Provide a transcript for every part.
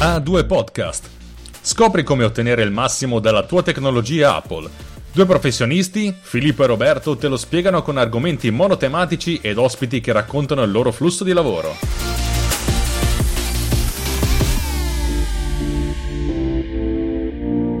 A2 Podcast. Scopri come ottenere il massimo dalla tua tecnologia Apple. Due professionisti, Filippo e Roberto, te lo spiegano con argomenti monotematici ed ospiti che raccontano il loro flusso di lavoro.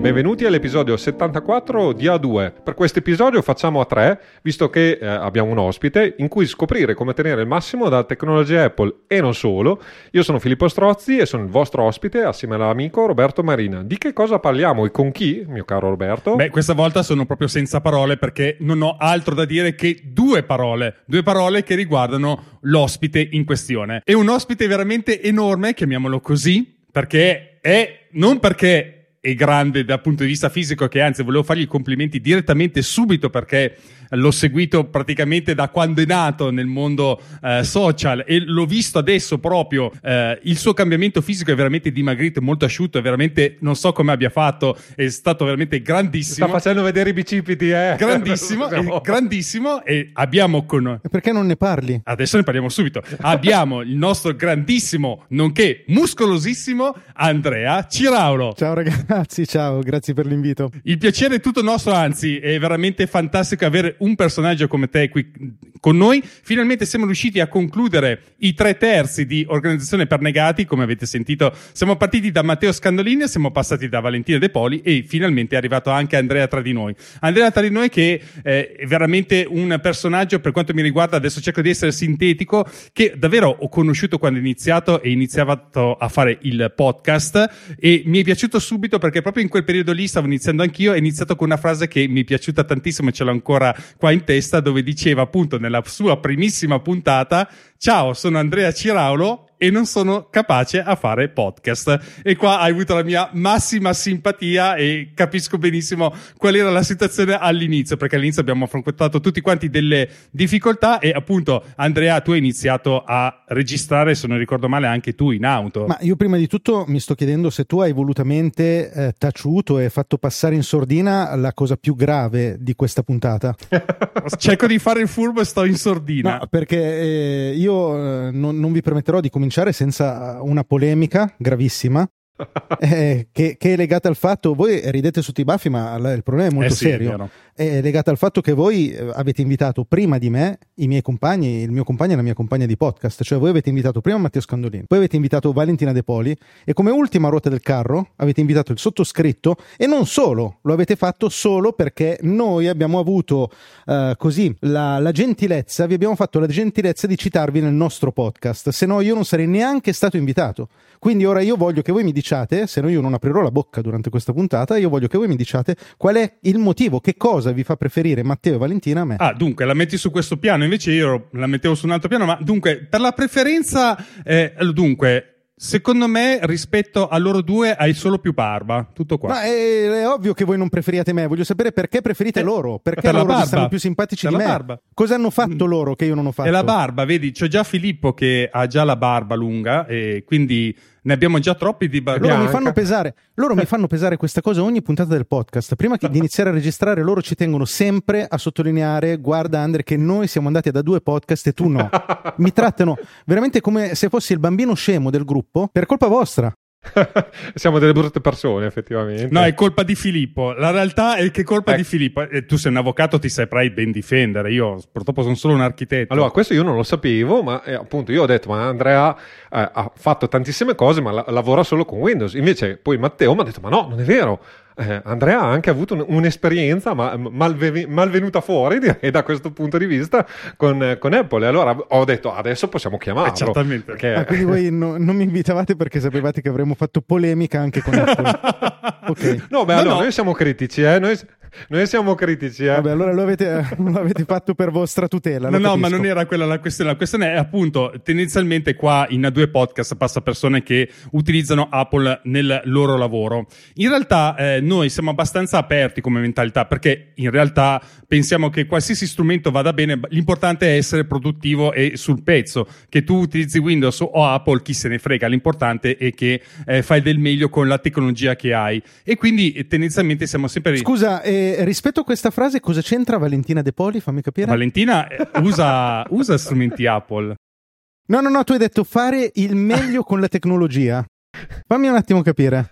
Benvenuti all'episodio 74 di A2. Per questo episodio facciamo a tre, visto che eh, abbiamo un ospite in cui scoprire come ottenere il massimo dalla tecnologia Apple e non solo. Io sono Filippo Strozzi e sono il vostro ospite assieme all'amico Roberto Marina. Di che cosa parliamo e con chi, mio caro Roberto? Beh, questa volta sono proprio senza parole perché non ho altro da dire che due parole, due parole che riguardano l'ospite in questione. È un ospite veramente enorme, chiamiamolo così, perché è non perché è grande dal punto di vista fisico che anzi volevo fargli i complimenti direttamente subito perché l'ho seguito praticamente da quando è nato nel mondo eh, social e l'ho visto adesso proprio eh, il suo cambiamento fisico è veramente dimagrito molto asciutto è veramente non so come abbia fatto è stato veramente grandissimo. Sta facendo vedere i bicipiti eh. Grandissimo è grandissimo e abbiamo con e perché non ne parli? adesso ne parliamo subito. Abbiamo il nostro grandissimo nonché muscolosissimo Andrea Ciraulo ciao ragazzi ciao grazie per l'invito il piacere è tutto nostro anzi è veramente fantastico avere un personaggio come te qui con noi. Finalmente siamo riusciti a concludere i tre terzi di Organizzazione per Negati. Come avete sentito, siamo partiti da Matteo Scandolini, siamo passati da Valentina De Poli e finalmente è arrivato anche Andrea tra di noi. Andrea tra di noi che eh, è veramente un personaggio, per quanto mi riguarda, adesso cerco di essere sintetico, che davvero ho conosciuto quando ho iniziato e iniziato a fare il podcast e mi è piaciuto subito perché proprio in quel periodo lì stavo iniziando anch'io. Ho iniziato con una frase che mi è piaciuta tantissimo e ce l'ho ancora qua in testa dove diceva appunto nella sua primissima puntata Ciao, sono Andrea Ciraulo e non sono capace a fare podcast. E qua hai avuto la mia massima simpatia e capisco benissimo qual era la situazione all'inizio, perché all'inizio abbiamo affrontato tutti quanti delle difficoltà e appunto Andrea tu hai iniziato a registrare, se non ricordo male, anche tu in auto. Ma io prima di tutto mi sto chiedendo se tu hai volutamente eh, taciuto e fatto passare in sordina la cosa più grave di questa puntata. Cerco di fare il furbo e sto in sordina. No, perché eh, io eh, non, non vi permetterò di cominciare senza una polemica gravissima eh, che, che, è legata al fatto, voi ridete sotto i baffi, ma il problema è molto eh sì, serio. È, è legata al fatto che voi eh, avete invitato prima di me i miei compagni, il mio compagno e la mia compagna di podcast, cioè voi avete invitato prima Matteo Scandolini, poi avete invitato Valentina De Poli e come ultima ruota del carro avete invitato il sottoscritto e non solo, lo avete fatto solo perché noi abbiamo avuto uh, così la, la gentilezza, vi abbiamo fatto la gentilezza di citarvi nel nostro podcast, se no io non sarei neanche stato invitato. Quindi ora io voglio che voi mi diciate, se no io non aprirò la bocca durante questa puntata, io voglio che voi mi diciate qual è il motivo, che cosa vi fa preferire Matteo e Valentina a me. Ah, dunque, la metti su questo piano, invece io la mettevo su un altro piano, ma dunque, per la preferenza, eh, dunque, Secondo me, rispetto a loro due, hai solo più barba. Tutto qua. Ma è, è ovvio che voi non preferiate me. Voglio sapere perché preferite eh, loro. Perché per loro stanno più simpatici per di me. Barba. Cosa hanno fatto mm. loro che io non ho fatto? È la barba, vedi? C'è già Filippo che ha già la barba lunga e quindi ne abbiamo già troppi di barba. Loro, mi fanno, pesare, loro mi fanno pesare questa cosa ogni puntata del podcast. Prima di iniziare a registrare, loro ci tengono sempre a sottolineare: guarda, Andre, che noi siamo andati da due podcast e tu no. mi trattano veramente come se fossi il bambino scemo del gruppo per colpa vostra. Siamo delle brutte persone, effettivamente. No, è colpa di Filippo. La realtà è che è colpa ecco. di Filippo. E tu sei un avvocato, ti saprai ben difendere. Io purtroppo sono solo un architetto. Allora, questo io non lo sapevo, ma eh, appunto io ho detto, ma Andrea eh, ha fatto tantissime cose, ma la- lavora solo con Windows. Invece poi Matteo mi ha detto, ma no, non è vero eh, Andrea ha anche avuto un, un'esperienza ma, malve, malvenuta fuori direi, da questo punto di vista con, con, Apple. E allora ho detto adesso possiamo chiamarlo. Eh, certamente. Perché... Ah, quindi voi no, non mi invitavate perché sapevate che avremmo fatto polemica anche con Apple. okay. No, beh, no, allora no. noi siamo critici, eh? noi, noi siamo critici. Eh? Vabbè, allora lo avete, lo avete, fatto per vostra tutela. No, no, ma non era quella la questione. La questione è appunto, tendenzialmente qua in A2 Podcast passa persone che utilizzano Apple nel loro lavoro. In realtà eh, noi siamo abbastanza aperti come mentalità perché in realtà pensiamo che qualsiasi strumento vada bene, l'importante è essere produttivo e sul pezzo. Che tu utilizzi Windows o Apple, chi se ne frega, l'importante è che eh, fai del meglio con la tecnologia che hai. E quindi tendenzialmente siamo sempre... Scusa, eh, rispetto a questa frase, cosa c'entra Valentina De Poli? Fammi capire. Valentina eh, usa, usa strumenti Apple. No, no, no, tu hai detto fare il meglio con la tecnologia. Fammi un attimo capire.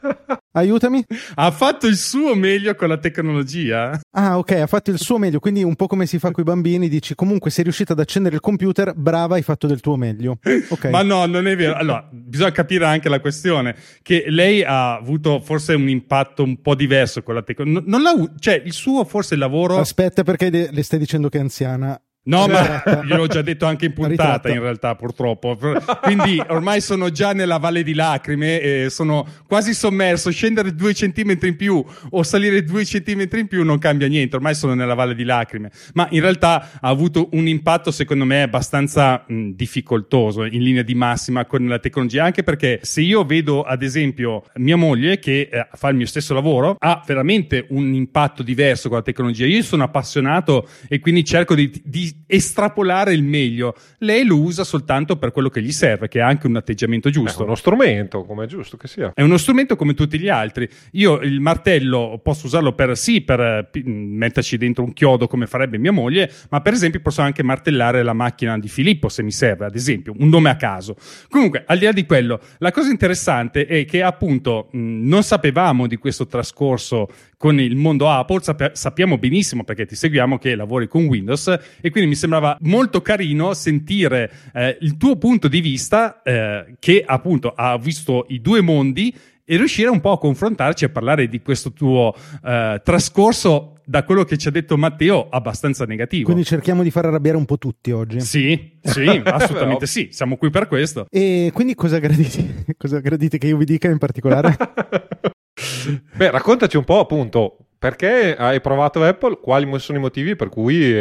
Aiutami. Ha fatto il suo meglio con la tecnologia. Ah, ok, ha fatto il suo meglio, quindi un po' come si fa con i bambini, dici comunque sei riuscito ad accendere il computer, brava, hai fatto del tuo meglio. Okay. Ma no, non è vero. Allora, bisogna capire anche la questione che lei ha avuto forse un impatto un po' diverso con la tecnologia. Non l'ha cioè il suo forse il lavoro Aspetta perché le stai dicendo che è anziana. No, ma gliel'ho già detto anche in puntata, in realtà, purtroppo. Quindi ormai sono già nella valle di lacrime e sono quasi sommerso. Scendere due centimetri in più o salire due centimetri in più non cambia niente. Ormai sono nella valle di lacrime. Ma in realtà ha avuto un impatto, secondo me, abbastanza mh, difficoltoso in linea di massima con la tecnologia. Anche perché se io vedo, ad esempio, mia moglie che eh, fa il mio stesso lavoro, ha veramente un impatto diverso con la tecnologia. Io sono appassionato e quindi cerco di, di estrapolare il meglio. Lei lo usa soltanto per quello che gli serve, che è anche un atteggiamento giusto. È uno strumento, come è giusto che sia. È uno strumento come tutti gli altri. Io il martello posso usarlo per sì, per metterci dentro un chiodo come farebbe mia moglie, ma per esempio posso anche martellare la macchina di Filippo se mi serve, ad esempio, un nome a caso. Comunque, al di là di quello, la cosa interessante è che appunto mh, non sapevamo di questo trascorso con il mondo Apple, sapp- sappiamo benissimo perché ti seguiamo che lavori con Windows e quindi mi sembrava molto carino sentire eh, il tuo punto di vista eh, che appunto ha visto i due mondi e riuscire un po' a confrontarci e parlare di questo tuo eh, trascorso da quello che ci ha detto Matteo abbastanza negativo. Quindi cerchiamo di far arrabbiare un po' tutti oggi. Sì, sì, assolutamente sì, siamo qui per questo. E quindi cosa gradite, cosa gradite che io vi dica in particolare? Beh, raccontaci un po' appunto perché hai provato Apple, quali sono i motivi per cui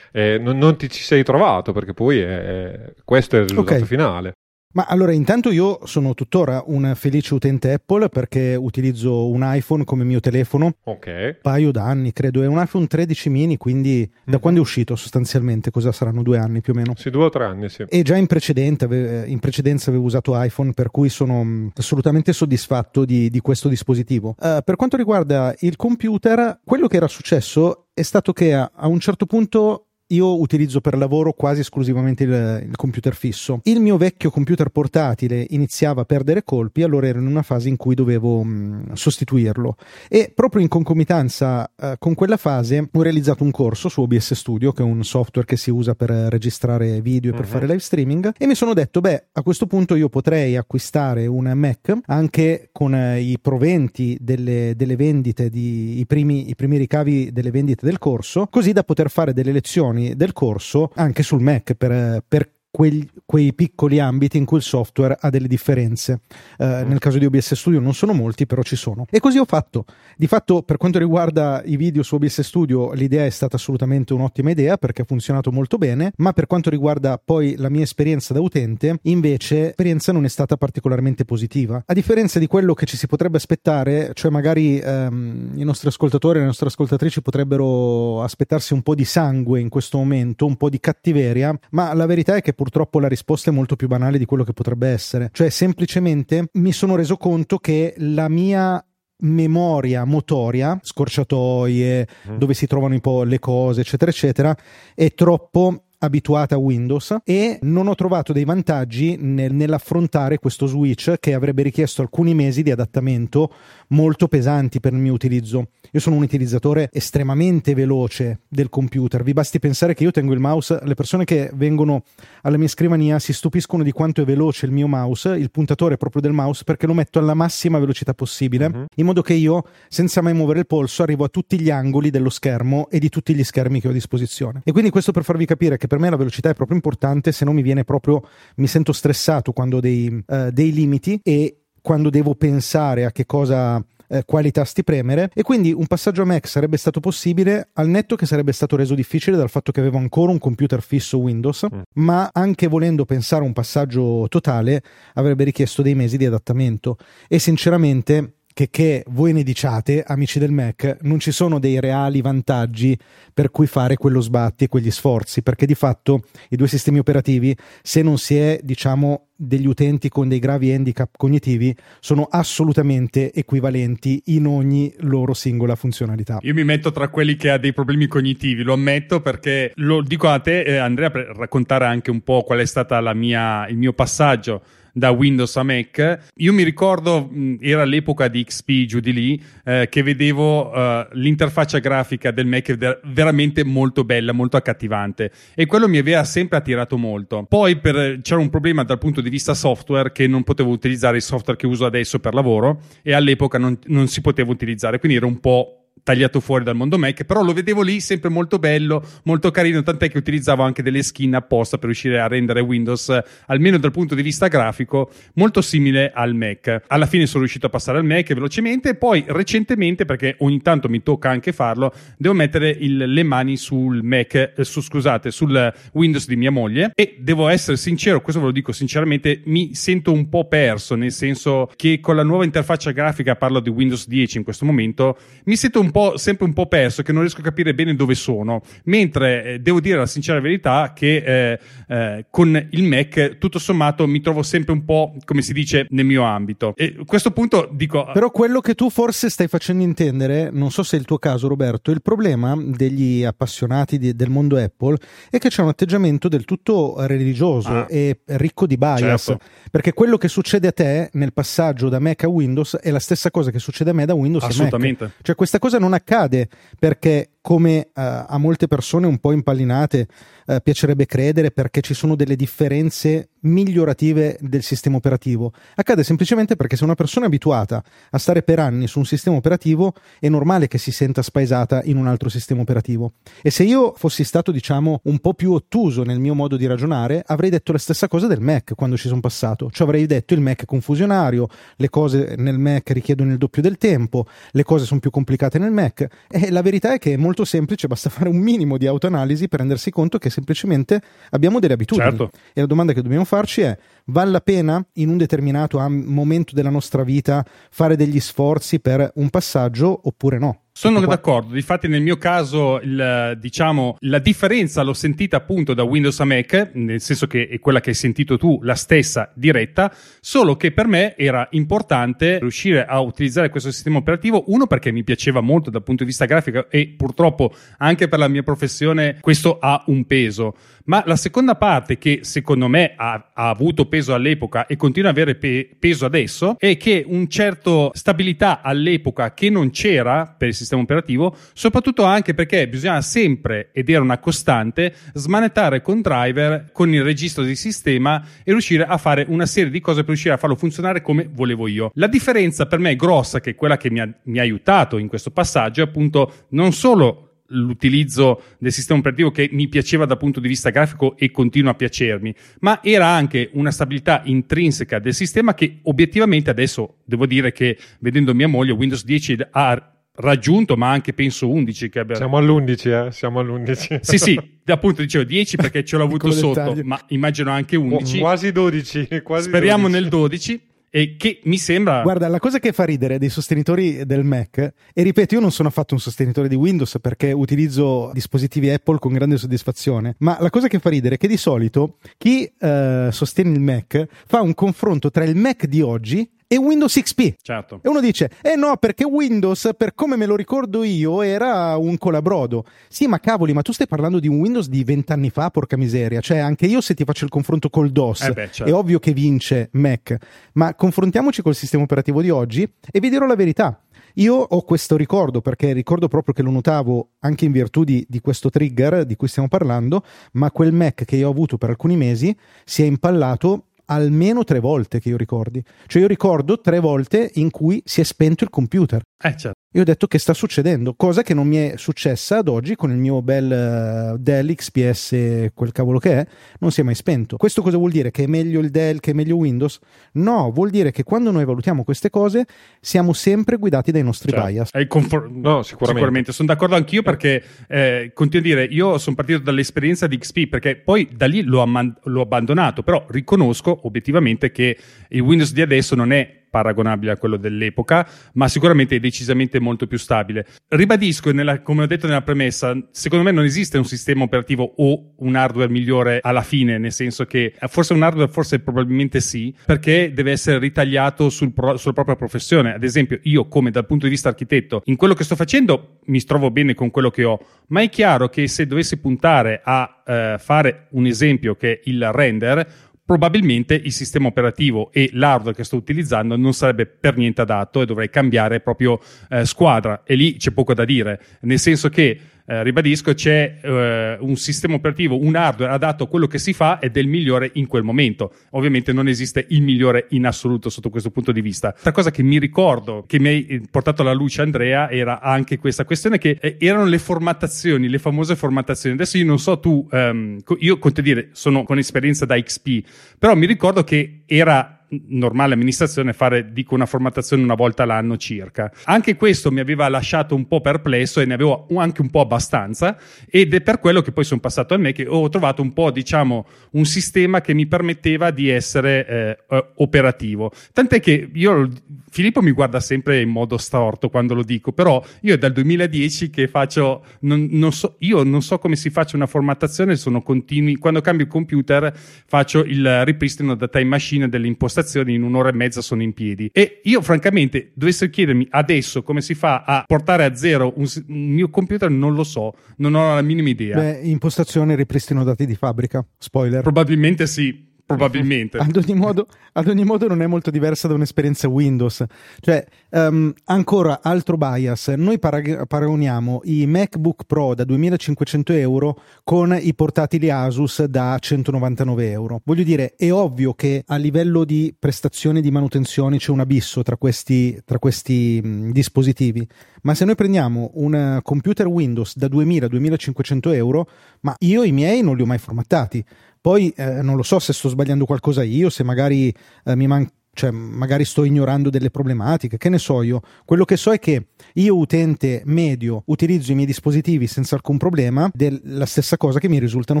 eh, non, non, ti ci sei trovato, perché poi eh, questo è il risultato okay. finale. Ma allora, intanto io sono tuttora un felice utente Apple perché utilizzo un iPhone come mio telefono. Ok. Un paio d'anni, credo. È un iPhone 13 mini, quindi mm-hmm. da mhm. quando è uscito sostanzialmente, cosa saranno due anni più o meno? Sì, due o tre anni, sì. E già in, in precedenza avevo usato iPhone, per cui sono mm, assolutamente soddisfatto di, di questo dispositivo. Uh, per quanto riguarda il computer, quello che era successo è stato che a, a un certo punto io utilizzo per lavoro quasi esclusivamente il, il, computer fisso. Il mio vecchio computer portatile iniziava a perdere colpi, allora ero in una fase in cui dovevo mh, mm, sostituirlo. E proprio in concomitanza eh, con quella fase ho realizzato un corso su OBS Studio, che è un software che si usa per registrare video e per uh-huh. fare live streaming, e mi sono detto, beh, a questo punto io potrei acquistare un Mac anche con eh, i proventi delle, delle vendite, di, i, primi, i primi ricavi delle vendite del corso, così da poter fare delle lezioni del corso anche sul Mac per, per quei, quei, piccoli ambiti in cui il software ha delle differenze. Eh, nel caso di OBS Studio non sono molti, però ci sono. E così ho fatto. Di fatto, per quanto riguarda i video su OBS Studio, l'idea è stata assolutamente un'ottima idea perché ha funzionato molto bene, ma per quanto riguarda poi la mia esperienza da utente, invece l'esperienza non è stata particolarmente positiva. A differenza di quello che ci si potrebbe aspettare, cioè magari ehm, i nostri ascoltatori e le nostre ascoltatrici potrebbero aspettarsi un po' di sangue in questo momento, un po' di cattiveria, ma la verità è che purtroppo la risposta è molto più banale di quello che potrebbe essere. Cioè, semplicemente mi sono reso conto che la mia memoria motoria, scorciatoie, mm. dove si trovano un po' le cose, eccetera, eccetera, è troppo abituata a Windows e non ho trovato dei vantaggi nel, nell'affrontare questo switch che avrebbe richiesto alcuni mesi di adattamento molto pesanti per il mio utilizzo. Io sono un utilizzatore estremamente veloce del computer, vi basti pensare che io tengo il mouse, le persone che vengono alla mia scrivania si stupiscono di quanto è veloce il mio mouse, il puntatore proprio del mouse, perché lo metto alla massima velocità possibile, uh-huh. in modo che io, senza mai muovere il polso, arrivo a tutti gli angoli dello schermo e di tutti gli schermi che ho a disposizione. E quindi questo per farvi capire che per me la velocità è proprio importante, se no mi viene proprio, mi sento stressato quando ho dei, uh, dei limiti e quando devo pensare a che cosa eh, quali tasti premere e quindi un passaggio a Mac sarebbe stato possibile al netto che sarebbe stato reso difficile dal fatto che avevo ancora un computer fisso Windows mm. ma anche volendo pensare a un passaggio totale avrebbe richiesto dei mesi di adattamento e sinceramente che, che voi ne diciate, amici del Mac, non ci sono dei reali vantaggi per cui fare quello sbatti e quegli sforzi, perché di fatto i due sistemi operativi, se non si è, diciamo, degli utenti con dei gravi handicap cognitivi sono assolutamente equivalenti in ogni loro singola funzionalità. Io mi metto tra quelli che ha dei problemi cognitivi, lo ammetto perché lo dico a te eh, Andrea per raccontare anche un po' qual è stato il mio passaggio da Windows a Mac. Io mi ricordo, era l'epoca di XP giù di lì, eh, che vedevo eh, l'interfaccia grafica del Mac ver- veramente molto bella, molto accattivante e quello mi aveva sempre attirato molto. Poi per, c'era un problema dal punto di vista software che non potevo utilizzare il software che uso adesso per lavoro e all'epoca non, non si poteva utilizzare, quindi era un po' tagliato fuori dal mondo Mac, però lo vedevo lì sempre molto bello, molto carino, tant'è che utilizzavo anche delle skin apposta per riuscire a rendere Windows, almeno dal punto di vista grafico, molto simile al Mac. Alla fine sono riuscito a passare al Mac velocemente e poi recentemente, perché ogni tanto mi tocca anche farlo, devo mettere il, le mani sul Mac, eh, su, scusate, sul Windows di mia moglie e devo essere sincero, questo ve lo dico sinceramente, mi sento un po' perso, nel senso che con la nuova interfaccia grafica, parlo di Windows 10 in questo momento, mi sento un po', sempre un po' perso, che non riesco a capire bene dove sono. Mentre eh, devo dire la sincera verità che eh, eh, con il Mac, tutto sommato, mi trovo sempre un po', come si dice, nel mio ambito. E a questo punto dico. Però quello che tu forse stai facendo intendere, non so se è il tuo caso, Roberto, il problema degli appassionati di, del mondo Apple è che c'è un atteggiamento del tutto religioso Ah. e ricco di bias. Certo. Perché quello che succede a te nel passaggio da Mac a Windows è la stessa cosa che succede a me da Windows a Mac. Assolutamente. Cioè questa cosa non accade perché come eh, a molte persone un po' impallinate eh, piacerebbe credere perché ci sono delle differenze migliorative del sistema operativo. Accade semplicemente perché se una persona è abituata a stare per anni su un sistema operativo è normale che si senta spaesata in un altro sistema operativo. E se io fossi stato, diciamo, un po' più ottuso nel mio modo di ragionare, avrei detto la stessa cosa del Mac quando ci sono passato. Cioè avrei detto il Mac è confusionario, le cose nel Mac richiedono il doppio del tempo, le cose sono più complicate nel Mac. E la verità è che è molto semplice, basta fare un minimo di autoanalisi per rendersi conto che semplicemente abbiamo delle abitudini. Certo. E la domanda che dobbiamo farci è: vale la pena in un determinato momento della nostra vita fare degli sforzi per un passaggio oppure no? Sono d'accordo, difatti nel mio caso il, diciamo, la differenza l'ho sentita appunto da Windows a Mac, nel senso che è quella che hai sentito tu, la stessa diretta, solo che per me era importante riuscire a utilizzare questo sistema operativo, uno perché mi piaceva molto dal punto di vista grafico e purtroppo anche per la mia professione questo ha un peso, ma la seconda parte che secondo me ha, ha avuto peso all'epoca e continua ad avere pe- peso adesso è che un certo stabilità all'epoca che non c'era per il sistema operativo, soprattutto anche perché bisognava sempre, ed era una costante, smanettare con driver, con il registro di sistema e riuscire a fare una serie di cose per riuscire a farlo funzionare come volevo io. La differenza per me grossa, che è quella che mi ha, mi ha aiutato in questo passaggio, è appunto non solo l'utilizzo del sistema operativo che mi piaceva dal punto di vista grafico e continua a piacermi, ma era anche una stabilità intrinseca del sistema che obiettivamente adesso devo dire che vedendo mia moglie Windows 10 ha raggiunto, ma anche penso 11 che abbia Siamo all'11, eh? Siamo all'11. Sì, sì, appunto dicevo 10 perché ce l'ho avuto sotto, dettaglio. ma immagino anche 11. Quasi 12. Quasi Speriamo 12. nel 12 e che mi sembra Guarda, la cosa che fa ridere dei sostenitori del Mac, e ripeto, io non sono affatto un sostenitore di Windows perché utilizzo dispositivi Apple con grande soddisfazione, ma la cosa che fa ridere è che di solito chi eh, sostiene il Mac fa un confronto tra il Mac di oggi e Windows XP. certo. E uno dice, eh no, perché Windows, per come me lo ricordo io, era un colabrodo. Sì, ma cavoli, ma tu stai parlando di un Windows di vent'anni fa, porca miseria. Cioè, anche io se ti faccio il confronto col DOS, Eh beh, certo. è ovvio che vince Mac. Ma confrontiamoci col sistema operativo di oggi e vi dirò la verità. Io ho questo ricordo perché ricordo proprio che lo notavo anche in virtù di, di questo trigger di cui stiamo parlando, ma quel Mac che io ho avuto per alcuni mesi si è impallato almeno tre volte che io ricordi. Cioè io ricordo tre volte in cui si è spento il computer. Eh, certo. Io ho detto che sta succedendo, cosa che non mi è successa ad oggi con il mio bel eh, Dell XPS, quel cavolo che è, non si è mai spento. Questo cosa vuol dire? Che è meglio il Dell, che è meglio Windows? No, vuol dire che quando noi valutiamo queste cose siamo sempre guidati dai nostri Certo. bias. Confor- No, sicuramente. Sono d'accordo anch'io perché eh, continuo a dire, io sono partito dall'esperienza di XP perché poi da lì l'ho, amman- l'ho abbandonato, però riconosco obiettivamente che il Windows di adesso non è paragonabile a quello dell'epoca, ma sicuramente è decisamente molto più stabile. Ribadisco, nella- come ho detto nella premessa, secondo me non esiste un sistema operativo o un hardware migliore alla fine, nel senso che eh, forse un hardware, forse probabilmente sì, perché deve essere ritagliato sul pro- sulla propria professione. Ad esempio, io come dal punto di vista architetto, in quello che sto facendo mi trovo bene con quello che ho, ma è chiaro che se dovessi puntare a eh, fare un esempio che è il render, probabilmente il sistema operativo e l'hardware che sto utilizzando non sarebbe per niente adatto e dovrei cambiare proprio eh, squadra. E lì c'è poco da dire, nel senso che eh, ribadisco, c'è eh, un sistema operativo, un hardware adatto a quello che si fa ed è il migliore in quel momento. Ovviamente non esiste il migliore in assoluto sotto questo punto di vista. Altra cosa che mi ricordo, che mi hai portato alla luce Andrea, era anche questa questione che eh, erano le formattazioni, le famose formattazioni. Adesso io non so tu, um, io con te dire, sono con esperienza da XP, però mi ricordo che era normale amministrazione fare dico una formattazione una volta l'anno circa. Anche questo mi aveva lasciato un po' perplesso e ne avevo anche un po' abbastanza ed è per quello che poi sono passato a me che ho trovato un po' diciamo un sistema che mi permetteva di essere eh, operativo. Tant'è che io Filippo mi guarda sempre in modo storto quando lo dico, però io è dal 2010 che faccio non, non so, io non so come si faccia una formattazione, sono continui quando cambio computer faccio il ripristino da time machine delle prestazioni in un'ora e mezza sono in piedi. E io, francamente, dovessi chiedermi adesso come si fa a portare a zero un, un mio computer, non lo so, non ho la minima idea. Beh, impostazione ripristino dati di fabbrica. Spoiler. Probabilmente sì. Probabilmente. Ad ogni, modo, ad ogni, modo, non è molto diversa da un'esperienza Windows. Cioè, um, ancora altro bias. Noi parag- paragoniamo i MacBook Pro da 2500 euro con i portatili Asus da 199 euro. Voglio dire, è ovvio che a livello di prestazioni di manutenzione c'è un abisso tra questi, tra questi mh, dispositivi. Ma se noi prendiamo un computer Windows da 2000-2500 euro, ma io i miei non li ho mai formattati poi eh, non lo so se sto sbagliando qualcosa io, se magari eh, mi manca cioè magari sto ignorando delle problematiche, che ne so io. Quello che so è che io utente medio utilizzo i miei dispositivi senza alcun problema, della stessa cosa che mi risultano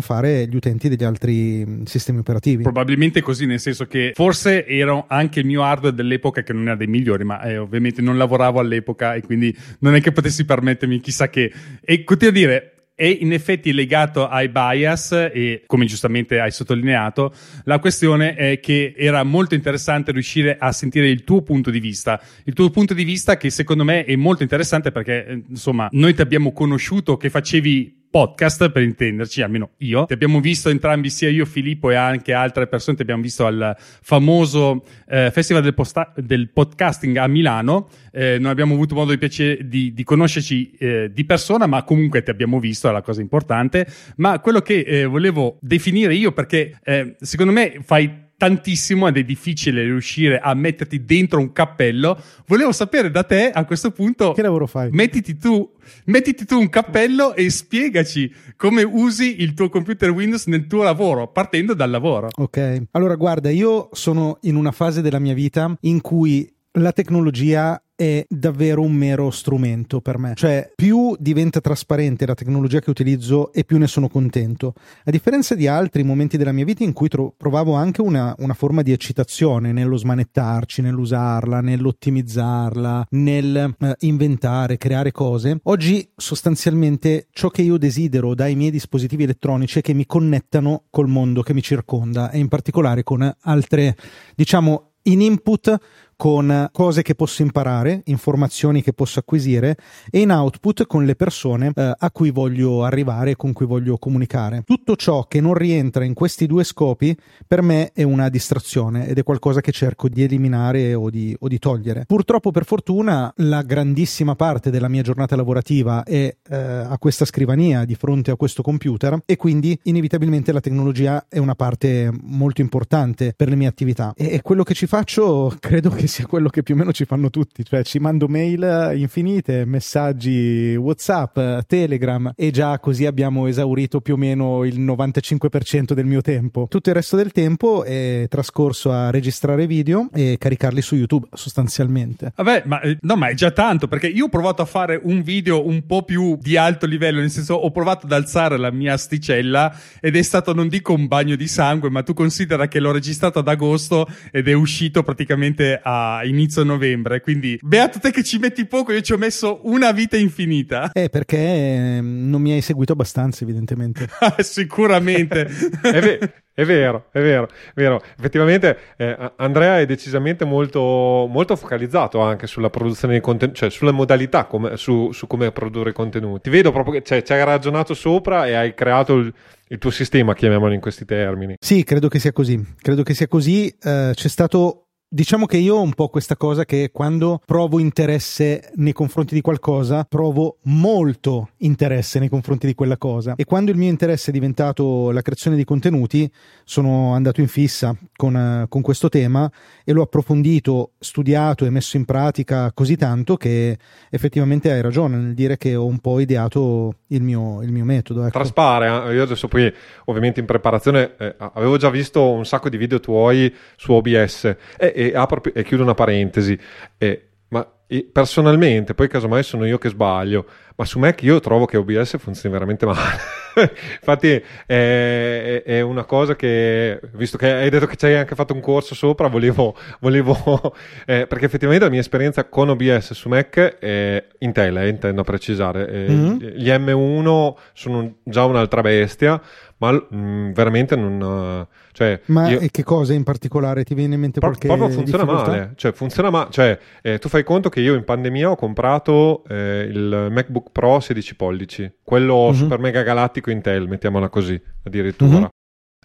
fare gli utenti degli altri sistemi operativi. Probabilmente così, nel senso che forse era anche il mio hardware dell'epoca che non era dei migliori, ma eh, ovviamente non lavoravo all'epoca e quindi non è che potessi permettermi chissà che. E continuo a dire, è in effetti legato ai bias e come giustamente hai sottolineato la questione è che era molto interessante riuscire a sentire il tuo punto di vista. Il tuo punto di vista che secondo me è molto interessante perché eh, insomma noi ti abbiamo conosciuto che facevi podcast per intenderci, almeno io. Ti abbiamo visto entrambi, sia io, Filippo e anche altre persone, ti abbiamo visto al famoso eh, Festival del, posta- del, Podcasting a Milano. Eh, non abbiamo avuto modo di, piacere, di, di conoscerci eh, di persona, ma comunque ti abbiamo visto, è la cosa importante. Ma quello che eh, volevo definire io, perché eh, secondo me fai tantissimo ed è difficile riuscire a metterti dentro un cappello. Volevo sapere da te a questo punto. Che lavoro fai? Mettiti tu, mettiti tu un cappello e spiegaci come usi il tuo computer Windows nel tuo lavoro, partendo dal lavoro. Ok. Allora, guarda, io sono in una fase della mia vita in cui la tecnologia è davvero un mero strumento per me. Cioè, più diventa trasparente la tecnologia che utilizzo e più ne sono contento. A differenza di altri momenti della mia vita in cui tro- provavo anche una, una, forma di eccitazione nello smanettarci, nell'usarla, nell'ottimizzarla, nel eh, inventare, creare cose, oggi sostanzialmente ciò che io desidero dai miei dispositivi elettronici è che mi connettano col mondo che mi circonda e in particolare con altre, diciamo, in input con cose che posso imparare, informazioni che posso acquisire e in output con le persone eh, a cui voglio arrivare e con cui voglio comunicare. Tutto ciò che non rientra in questi due scopi per me è una distrazione ed è qualcosa che cerco di eliminare o di, o di togliere. Purtroppo per fortuna la grandissima parte della mia giornata lavorativa è eh, a questa scrivania di fronte a questo computer e quindi inevitabilmente la tecnologia è una parte molto importante per le mie attività e, quello che ci faccio credo che sia quello che più o meno ci fanno tutti, cioè ci mando mail infinite, messaggi WhatsApp, Telegram e già così abbiamo esaurito più o meno il 95% del mio tempo. Tutto il resto del tempo è trascorso a registrare video e caricarli su YouTube sostanzialmente. Vabbè, ma eh, no, ma è già tanto perché io ho provato a fare un video un po' più di alto livello, nel senso ho provato ad alzare la mia asticella ed è stato non dico un bagno di sangue, ma tu considera che l'ho registrato ad agosto ed è uscito praticamente a a inizio novembre, quindi beato te che ci metti poco, io ci ho messo una vita infinita. Eh, perché ehm, non mi hai seguito abbastanza, evidentemente. Sicuramente. è, ve- è, vero, è vero, è vero. Effettivamente eh, Andrea è decisamente molto, molto, focalizzato anche sulla produzione di contenuti, cioè sulle modalità, come, su, su, come produrre contenuti. Vedo proprio che cioè, ci hai ragionato sopra e hai creato il, il tuo sistema, chiamiamolo in questi termini. Sì, credo che sia così. Credo che sia così. Eh, c'è stato Diciamo che io ho un po' questa cosa che quando provo interesse nei confronti di qualcosa, provo molto interesse nei confronti di quella cosa. E quando il mio interesse è diventato la creazione di contenuti, sono andato in fissa con, uh, con questo tema e l'ho approfondito, studiato e messo in pratica così tanto che effettivamente hai ragione nel dire che ho un po' ideato il mio, il mio metodo. Ecco. Traspare, eh? io adesso poi ovviamente in preparazione eh, avevo già visto un sacco di video tuoi su OBS e, e, apro, e chiudo una parentesi. E, ma personalmente, poi casomai sono io che sbaglio, ma su Mac io trovo che OBS funzioni veramente male. Infatti è, è, una cosa che, visto che hai detto che ci hai anche fatto un corso sopra, volevo, volevo eh, perché effettivamente la mia esperienza con OBS su Mac è Intel, eh, intendo precisare. Eh, mm-hmm. Gli M1 sono già un'altra bestia, ma mh, mm, veramente non... Cioè, ma io... che cosa in particolare ti viene in mente qualche Proprio funziona difficoltà? male, cioè funziona male, cioè eh, tu fai conto che io in pandemia ho comprato eh, il MacBook Pro 16 pollici, quello uh-huh. super mega galattico Intel, mettiamola così, addirittura. Uh-huh.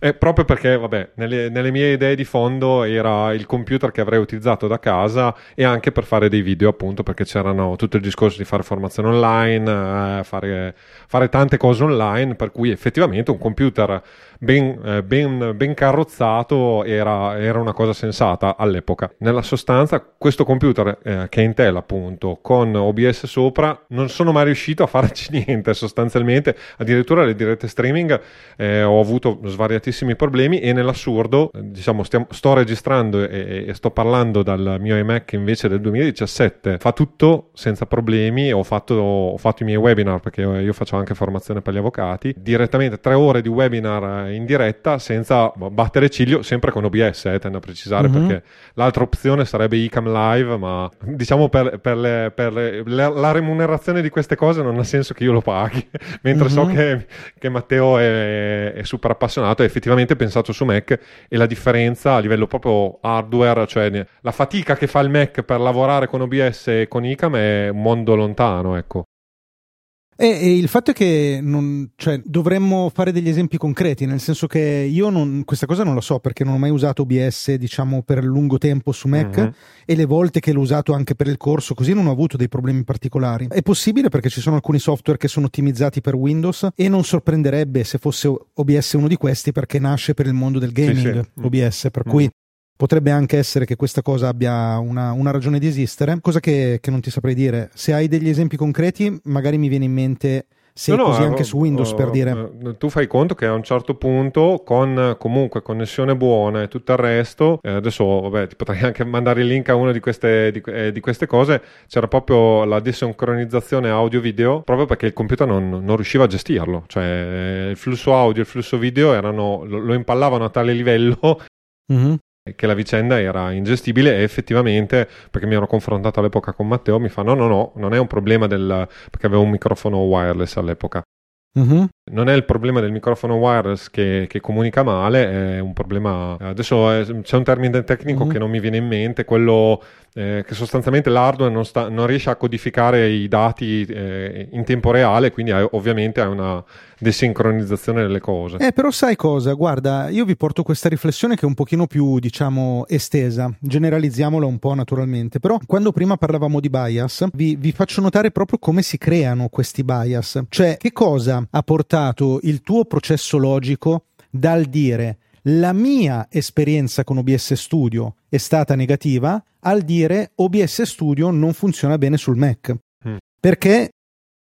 Eh, proprio perché, vabbè, nelle, nelle, mie idee di fondo era il computer che avrei utilizzato da casa e anche per fare dei video, appunto, perché c'erano tutto il discorso di fare formazione online, eh, fare, fare, tante cose online, per cui effettivamente un computer ben, eh, ben, ben carrozzato era, era, una cosa sensata all'epoca. Nella sostanza, questo computer eh, che è Intel, appunto, con OBS sopra, non sono mai riuscito a farci niente sostanzialmente. Addirittura le dirette streaming eh, ho avuto svariatissimi problemi e nell'assurdo, diciamo, stiamo, sto registrando e, e, sto parlando dal mio iMac invece del 2017. Fa tutto senza problemi. Ho fatto, ho fatto i miei webinar perché io faccio anche formazione per gli avvocati. Direttamente tre ore di webinar in diretta senza battere ciglio, sempre con OBS, eh, tendo a precisare, mm-hmm. perché l'altra opzione sarebbe Icam Live, ma diciamo per, per, le, per le, la remunerazione di queste cose non ha senso che io lo paghi, mentre mm-hmm. so mhm. che, che Matteo è, è, super appassionato, effettivamente pensato su Mac e la differenza a livello proprio hardware, cioè la fatica che fa il Mac per lavorare con OBS e con Icam è un mondo lontano, ecco. E, e, il fatto è che non, cioè, dovremmo fare degli esempi concreti, nel senso che io non, questa cosa non la so perché non ho mai usato OBS diciamo per lungo tempo su Mac uh-huh. e le volte che l'ho usato anche per il corso così non ho avuto dei problemi particolari. È possibile perché ci sono alcuni software che sono ottimizzati per Windows e non sorprenderebbe se fosse OBS uno di questi perché nasce per il mondo del gaming sì, sì. OBS, per uh-huh. cui Potrebbe anche essere che questa cosa abbia una, una ragione di esistere, cosa che, che, non ti saprei dire. Se hai degli esempi concreti, magari mi viene in mente se no, così no, anche su Windows uh, per dire. Uh, tu fai conto che a un certo punto, con comunque connessione buona e tutto il resto, eh, adesso vabbè, ti potrei anche mandare il link a una di queste, di, eh, di queste cose, c'era proprio la desincronizzazione audio-video, proprio perché il computer non, non riusciva a gestirlo, cioè il flusso audio e il flusso video erano, lo, lo impallavano a tale livello. Mm-hmm che la vicenda era ingestibile e effettivamente, perché mi ero confrontato all'epoca con Matteo, mi fa no, no, no, non è un problema del... perché avevo un microfono wireless all'epoca. Mm-hmm. Non è il problema del microfono wireless che, che, comunica male, è un problema. Adesso è, c'è un termine tecnico mm-hmm. che non mi viene in mente, quello eh, che sostanzialmente l'hardware non, sta, non, riesce a codificare i dati eh, in tempo reale, quindi hai, ovviamente hai una desincronizzazione delle cose. Eh, però sai cosa? Guarda, io vi porto questa riflessione che è un pochino più, diciamo, estesa, generalizziamola un po' naturalmente, però quando prima parlavamo di bias, vi, vi faccio notare proprio come si creano questi bias, cioè che cosa ha portato il tuo processo logico dal dire la mia esperienza con OBS Studio è stata negativa al dire OBS Studio non funziona bene sul Mac. Mm. Perché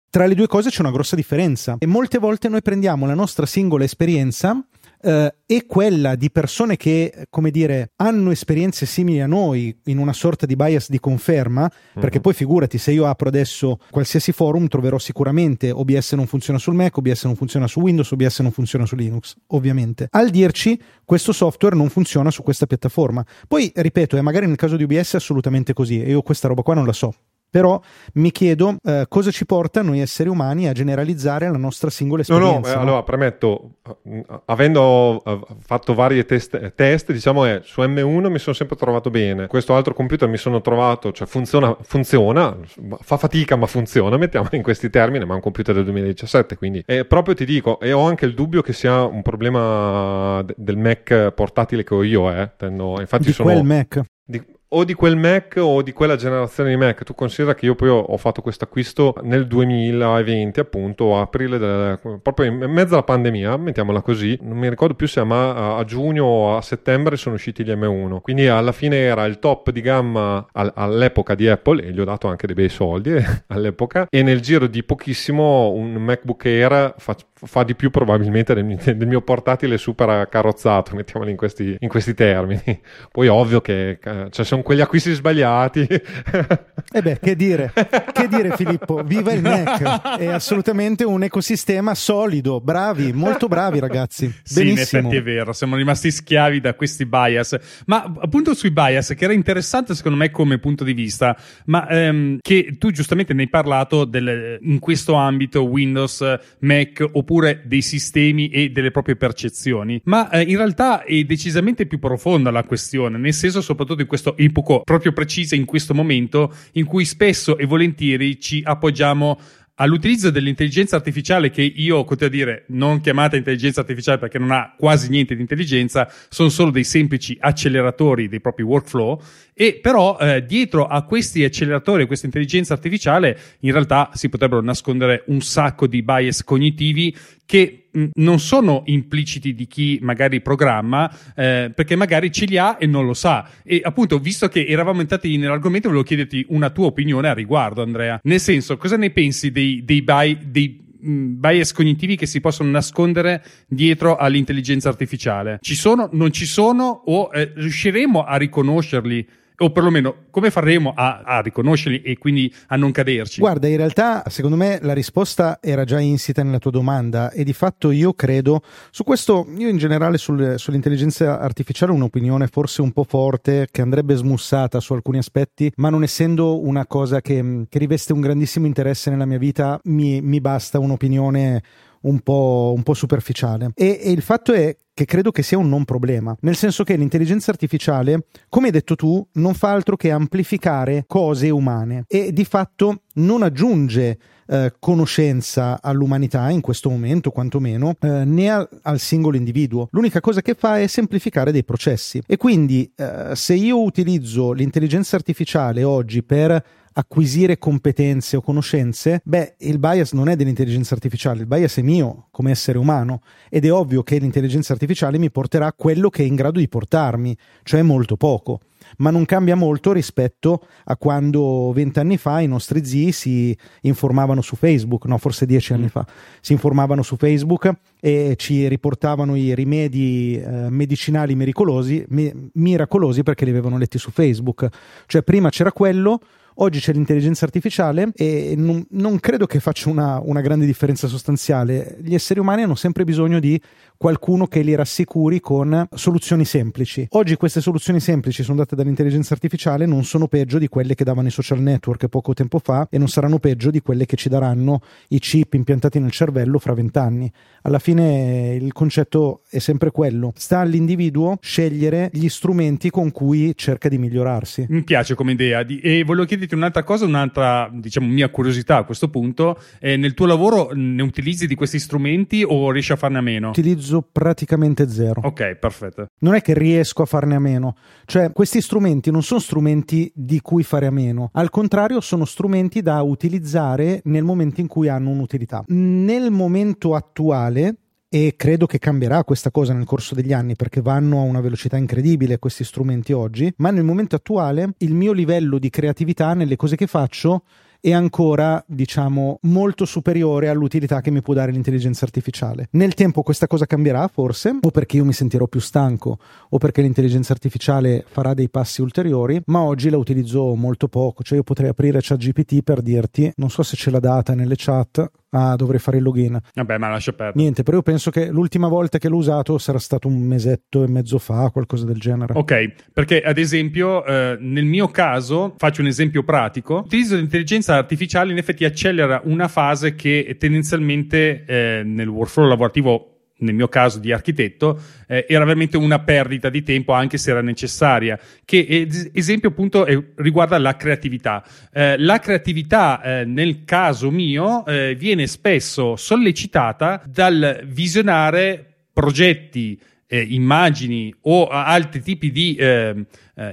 tra le due cose c'è una grossa differenza e molte volte noi prendiamo la nostra singola esperienza eh, e quella di persone che, come dire, hanno esperienze simili a noi in una sorta di bias di conferma, perché Mhm. poi figurati, se io apro adesso qualsiasi forum troverò sicuramente OBS non funziona sul Mac, OBS non funziona su Windows, OBS non funziona su Linux, ovviamente. Al dirci questo software non funziona su questa piattaforma. Poi, ripeto, è magari nel caso di OBS è assolutamente così, e io questa roba qua non la so. Però mi chiedo eh, cosa ci porta noi esseri umani a generalizzare la nostra singola No, esperienza. no, eh, no? allora premetto, eh, avendo eh, fatto vari test, test, diciamo è su M1 mi sono sempre trovato bene. Questo altro computer mi sono trovato, cioè funziona, funziona, fa fatica ma funziona, mettiamo in questi termini, ma è un computer del 2017, quindi eh, proprio ti dico, e ho anche il dubbio che sia un problema de- del Mac portatile che ho io, eh. Tendo- infatti di sono quel Mac. O di quel Mac o di quella generazione di Mac. Tu considera che io poi ho, fatto questo acquisto nel 2020, appunto, aprile, del- proprio in mezzo alla pandemia, mettiamola così. Non mi ricordo più se a, ma- a giugno o a settembre sono usciti gli M1. Quindi alla fine era il top di gamma al- all'epoca di Apple e gli ho dato anche dei bei soldi eh, all'epoca. E nel giro di pochissimo un MacBook Air fa, fa di più probabilmente del, mio- portatile super carrozzato, mettiamolo in questi, in questi termini. Poi ovvio che eh, cioè, sono quegli acquisti sbagliati. E beh, che dire, che dire Filippo, viva il Mac, è assolutamente un ecosistema solido, bravi, molto bravi ragazzi, Sì, in benissimo. effetti è vero, siamo rimasti schiavi da questi bias. Ma appunto sui bias, che era interessante secondo me come punto di vista, ma ehm, che tu giustamente ne hai parlato del- in questo ambito Windows, Mac oppure dei sistemi e delle proprie percezioni. Ma eh, in realtà è decisamente più profonda la questione, nel senso soprattutto in questo epoca proprio precisa in questo momento in cui spesso e volentieri ci appoggiamo all'utilizzo dell'intelligenza artificiale che io continuo a dire non chiamate intelligenza artificiale perché non ha quasi niente di intelligenza, sono solo dei semplici acceleratori dei propri workflow e però eh, dietro a questi acceleratori, a questa intelligenza artificiale in realtà si potrebbero nascondere un sacco di bias cognitivi che mh, non sono impliciti di chi magari programma, eh, perché magari ce li ha e non lo sa. E appunto, visto che eravamo entrati nell'argomento, volevo chiederti una tua opinione a riguardo, Andrea. Nel senso, cosa ne pensi dei, dei, bi- dei mh, bias cognitivi che si possono nascondere dietro all'intelligenza artificiale? Ci sono, non ci sono o eh, riusciremo a riconoscerli? O perlomeno come faremo a, a riconoscerli e quindi a non caderci? Guarda, in realtà, secondo me la risposta era già insita nella tua domanda e di fatto io credo su questo, io in generale sul- sull'intelligenza artificiale ho un'opinione forse un po' forte che andrebbe smussata su alcuni aspetti, ma non essendo una cosa che, che riveste un grandissimo interesse nella mia vita, mi, mi basta un'opinione un po', un po' superficiale. E, e il fatto è che credo che sia un non problema, nel senso che l'intelligenza artificiale, come hai detto tu, non fa altro che amplificare cose umane e di fatto non aggiunge eh, conoscenza all'umanità in questo momento, quantomeno, eh, né al, al singolo individuo. L'unica cosa che fa è semplificare dei processi. E quindi eh, se io utilizzo l'intelligenza artificiale oggi per acquisire competenze o conoscenze, beh, il bias non è dell'intelligenza artificiale, il bias è mio come essere umano ed è ovvio che l'intelligenza artificiale mi porterà quello che è in grado di portarmi, cioè molto poco. Ma non cambia molto rispetto a quando vent'anni fa i nostri zii si informavano su Facebook, no, forse dieci anni fa, si informavano su Facebook e ci riportavano i rimedi eh, medicinali miracolosi, mi- miracolosi perché li avevano letti su Facebook. Cioè prima c'era quello, Oggi c'è l'intelligenza artificiale e non, non credo che faccia una, una grande differenza sostanziale. Gli esseri umani hanno sempre bisogno di qualcuno che li rassicuri con soluzioni semplici. Oggi queste soluzioni semplici sono date dall'intelligenza artificiale, non sono peggio di quelle che davano i social network poco tempo fa e non saranno peggio di quelle che ci daranno i chip impiantati nel cervello fra vent'anni. Alla fine il concetto è sempre quello. Sta all'individuo scegliere gli strumenti con cui cerca di migliorarsi. Mi piace come idea di- e volevo chiederti un'altra cosa, un'altra diciamo mia curiosità a questo punto. Eh, nel tuo lavoro ne utilizzi di questi strumenti o riesci a farne a meno? Utilizzo praticamente zero. Ok, perfetto. Non è che riesco a farne a meno, cioè questi strumenti non sono strumenti di cui fare a meno, al contrario sono strumenti da utilizzare nel momento in cui hanno un'utilità. Nel momento attuale e credo che cambierà questa cosa nel corso degli anni perché vanno a una velocità incredibile questi strumenti oggi, ma nel momento attuale il mio livello di creatività nelle cose che faccio è ancora, diciamo, molto superiore all'utilità che mi può dare l'intelligenza artificiale. Nel tempo questa cosa cambierà, forse, o perché io mi sentirò più stanco, o perché l'intelligenza artificiale farà dei passi ulteriori, ma oggi la utilizzo molto poco. Cioè, io potrei aprire ChatGPT per dirti, non so se c'è la data nelle chat, ah, dovrei fare il login. Vabbè, ma lascia perdere. Niente, però io penso che l'ultima volta che l'ho usato sarà stato un mesetto e mezzo fa, qualcosa del genere. Ok, perché ad esempio, eh, nel mio caso, faccio un esempio pratico, l'utilizzo dell'intelligenza artificiale in effetti accelera una fase che tendenzialmente eh, nel workflow lavorativo nel mio caso di architetto, eh, era veramente una perdita di tempo anche se era necessaria, che es- esempio appunto è, riguarda la creatività. Eh, la creatività eh, nel caso mio eh, viene spesso sollecitata dal visionare progetti, eh, immagini o altri tipi di eh,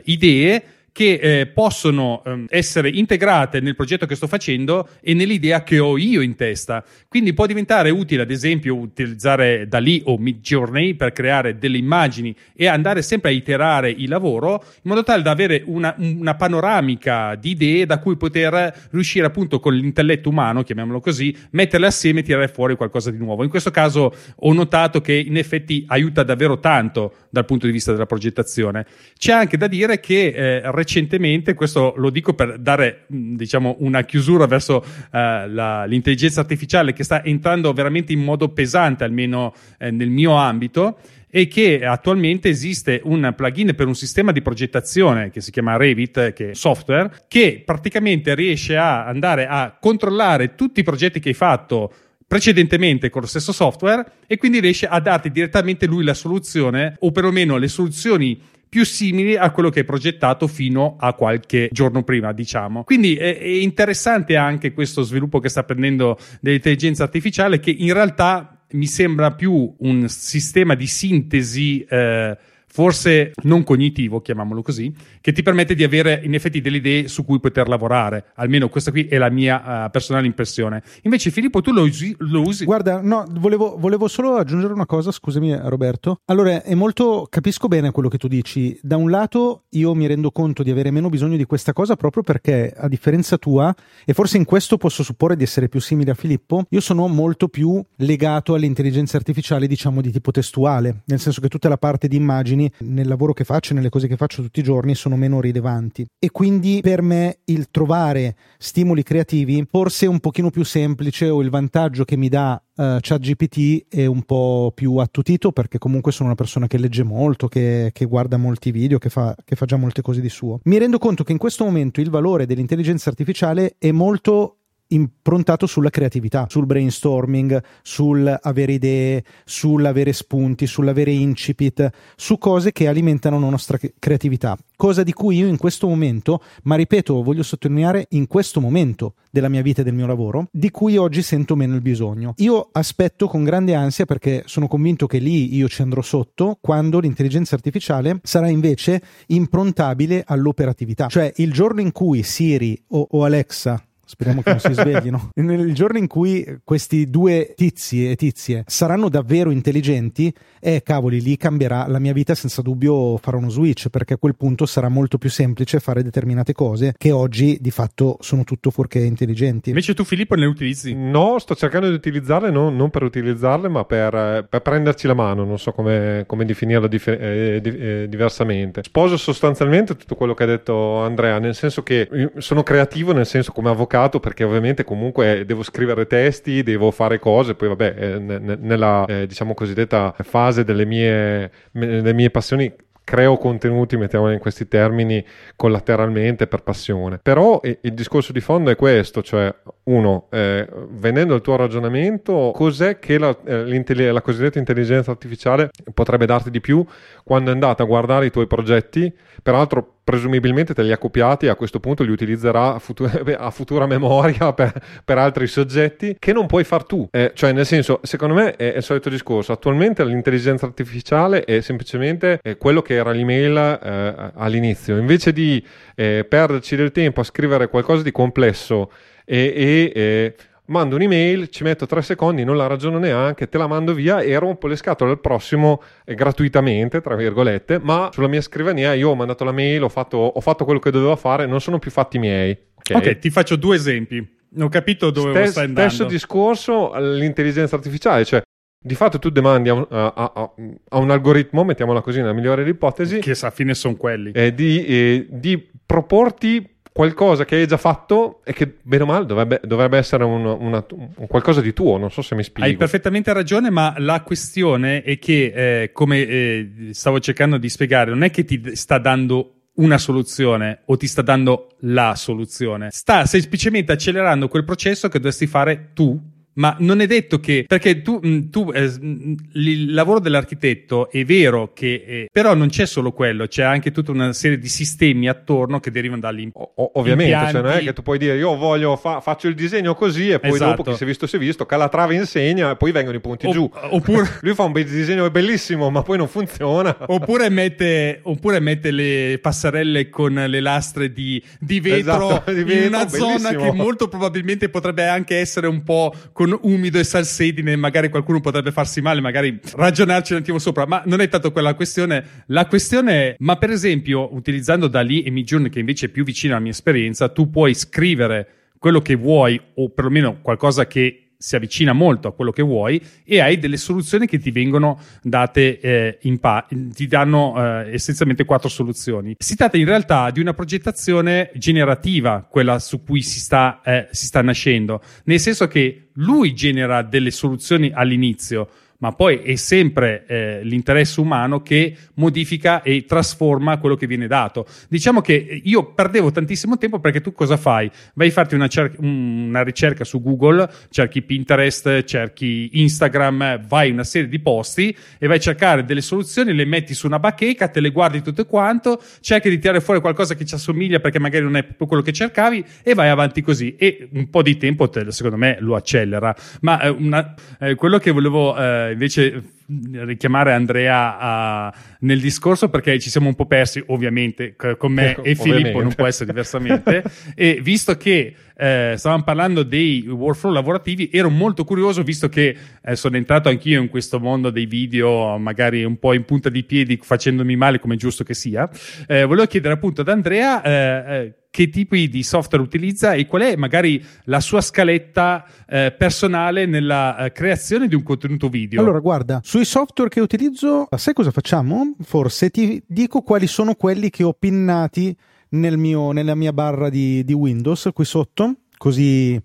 idee che eh, possono eh, essere integrate nel progetto che sto facendo e nell'idea che ho io in testa. Quindi può diventare utile, ad esempio, utilizzare da lì o Midjourney per creare delle immagini e andare sempre a iterare il lavoro in modo tale da avere una, una panoramica di idee da cui poter riuscire appunto con l'intelletto umano, chiamiamolo così, metterle assieme e tirare fuori qualcosa di nuovo. In questo caso ho notato che in effetti aiuta davvero tanto dal punto di vista della progettazione. C'è anche da dire che eh, recentemente, questo lo dico per dare diciamo una chiusura verso eh, la, l'intelligenza artificiale che sta entrando veramente in modo pesante, almeno eh, nel mio ambito, e che attualmente esiste un plugin per un sistema di progettazione che si chiama Revit, che è software, che praticamente riesce a andare a controllare tutti i progetti che hai fatto precedentemente con lo stesso software e quindi riesce a darti direttamente lui la soluzione o perlomeno le soluzioni più simili a quello che hai progettato fino a qualche giorno prima, diciamo. Quindi è, interessante anche questo sviluppo che sta prendendo dell'intelligenza artificiale che in realtà mi sembra più un sistema di sintesi eh, forse non cognitivo, chiamiamolo così, che ti permette di avere in effetti delle idee su cui poter lavorare. Almeno questa qui è la mia uh, personale impressione. Invece, Filippo, tu lo usi? Lo usi? Guarda, no, volevo, volevo, solo aggiungere una cosa, scusami, Roberto. Allora, è molto. Capisco bene quello che tu dici. Da un lato, io mi rendo conto di avere meno bisogno di questa cosa proprio perché, a differenza tua, e forse in questo posso supporre di essere più simile a Filippo, io sono molto più legato all'intelligenza artificiale, diciamo, di tipo testuale, nel senso che tutta la parte di immagini nel lavoro che faccio, nelle cose che faccio tutti i giorni, sono meno rilevanti. E quindi per me il trovare stimoli creativi forse è un pochino più semplice o il vantaggio che mi dà uh, ChatGPT è un po' più attutito perché comunque sono una persona che legge molto, che, che guarda molti video, che fa, che fa già molte cose di suo. Mi rendo conto che in questo momento il valore dell'intelligenza artificiale è molto improntato sulla creatività, sul brainstorming, sul avere idee, sull'avere spunti, sull'avere incipit, su cose che alimentano la nostra creatività. Cosa di cui io in questo momento, ma ripeto, voglio sottolineare in questo momento della mia vita e del mio lavoro, di cui oggi sento meno il bisogno. Io aspetto con grande ansia perché sono convinto che lì io ci andrò sotto quando l'intelligenza artificiale sarà invece improntabile all'operatività. Cioè il giorno in cui Siri o, o Alexa Speriamo che non si sveglino. Nel giorno in cui questi due tizi e tizie saranno davvero intelligenti, eh, cavoli, lì cambierà la mia vita senza dubbio farò uno switch, perché a quel punto sarà molto più semplice fare determinate cose che oggi di fatto sono tutto fuorché intelligenti. Invece tu Filippo ne utilizzi? No, sto cercando di utilizzarle non, non per utilizzarle, ma per, per, prenderci la mano, non so come, come definirlo dif- eh, eh, diversamente. Sposo sostanzialmente tutto quello che ha detto Andrea, nel senso che sono creativo, nel senso come avvocato complicato perché ovviamente comunque devo scrivere testi, devo fare cose, poi vabbè, eh, n- nella eh, diciamo cosiddetta fase delle mie, delle mie passioni creo contenuti, mettiamoli in questi termini, collateralmente per passione. Però il discorso di fondo è questo, cioè uno, eh, venendo al tuo ragionamento, cos'è che la, eh, la, cosiddetta intelligenza artificiale potrebbe darti di più quando è andata a guardare i tuoi progetti? Peraltro presumibilmente te li ha copiati e a questo punto li utilizzerà a, futura, a futura memoria per, per, altri soggetti che non puoi far tu. Eh, cioè, nel senso, secondo me è, il solito discorso. Attualmente l'intelligenza artificiale è semplicemente eh, quello che era l'email eh, all'inizio. Invece di eh, perderci del tempo a scrivere qualcosa di complesso e, e eh, mando un'email, ci metto tre secondi, non la ragiono neanche, te la mando via e rompo le scatole al prossimo eh, gratuitamente, tra virgolette, ma sulla mia scrivania io ho mandato la mail, ho fatto, ho fatto quello che dovevo fare, non sono più fatti miei. Ok, ti faccio due esempi. Non ho capito dove Stes- stai andando. Stesso discorso all'intelligenza artificiale, cioè di fatto tu demandi a un, a- a- a un algoritmo, mettiamola così nella migliore ipotesi, Che alla fine sono quelli. eh, di, eh, di proporti qualcosa che hai già fatto e che bene o male dovrebbe, dovrebbe essere un, una- un qualcosa di tuo, non so se mi spiego. Hai perfettamente ragione, ma la questione è che, eh, come eh, stavo cercando di spiegare, non è che ti sta dando una soluzione o ti sta dando la soluzione, sta semplicemente accelerando quel processo che dovresti fare tu. Ma non è detto che, perché tu, mh, tu, eh, mh, il lavoro dell'architetto è vero che, eh, però non c'è solo quello, c'è anche tutta una serie di sistemi attorno che derivano dagli O- o- ovviamente, cioè, non è impianti. che tu puoi dire io voglio fa- faccio il disegno così e poi Esatto. dopo chi si è visto si è visto, Calatrava insegna e poi vengono i punti Opp- giù. oppure- Lui fa un bel disegno bellissimo ma poi non funziona. Oppure mette, oppure mette le passerelle con le lastre di, di vetro Esatto, di in vetro, una zona bellissimo. che molto probabilmente potrebbe anche essere un po' con umido e salsedine. Magari qualcuno potrebbe farsi male, magari ragionarci un attimo sopra. Ma non è tanto quella la questione. La questione è: ma per esempio, utilizzando Dalì e Midjourney, che invece è più vicino alla mia esperienza, tu puoi scrivere quello che vuoi, o perlomeno qualcosa che si avvicina molto a quello che vuoi e hai delle soluzioni che ti vengono date eh, in pa- ti danno eh, essenzialmente quattro soluzioni. Si tratta in realtà di una progettazione generativa, quella su cui si sta, eh, si sta nascendo, nel senso che lui genera delle soluzioni all'inizio, ma poi è sempre eh, l'interesse umano che modifica e trasforma quello che viene dato. Diciamo che io perdevo tantissimo tempo perché tu cosa fai? Vai a farti una, cer- una ricerca su Google, cerchi Pinterest, cerchi Instagram, vai una serie di posti e vai a cercare delle soluzioni, le metti su una bacheca, te le guardi tutto quanto, cerchi di tirare fuori qualcosa che ci assomiglia perché magari non è proprio quello che cercavi e vai avanti così e un po' di tempo te- secondo me lo accelera. Ma eh, una- eh, quello che volevo eh, invece richiamare Andrea a- nel discorso perché ci siamo un po' persi ovviamente c- con me Ecco, e Filippo ovviamente. non può essere diversamente e visto che eh, stavamo parlando dei workflow lavorativi ero molto curioso visto che eh, sono entrato anch'io in questo mondo dei video magari un po' in punta di piedi facendomi male come è giusto che sia eh, volevo chiedere appunto ad Andrea eh, eh, che tipi di software utilizza e qual è magari la sua scaletta eh, personale nella eh, creazione di un contenuto video. Allora, guarda, sui software che utilizzo, sai cosa facciamo? Forse ti dico quali sono quelli che ho pinnati nel mio- nella mia barra di, di Windows qui sotto, così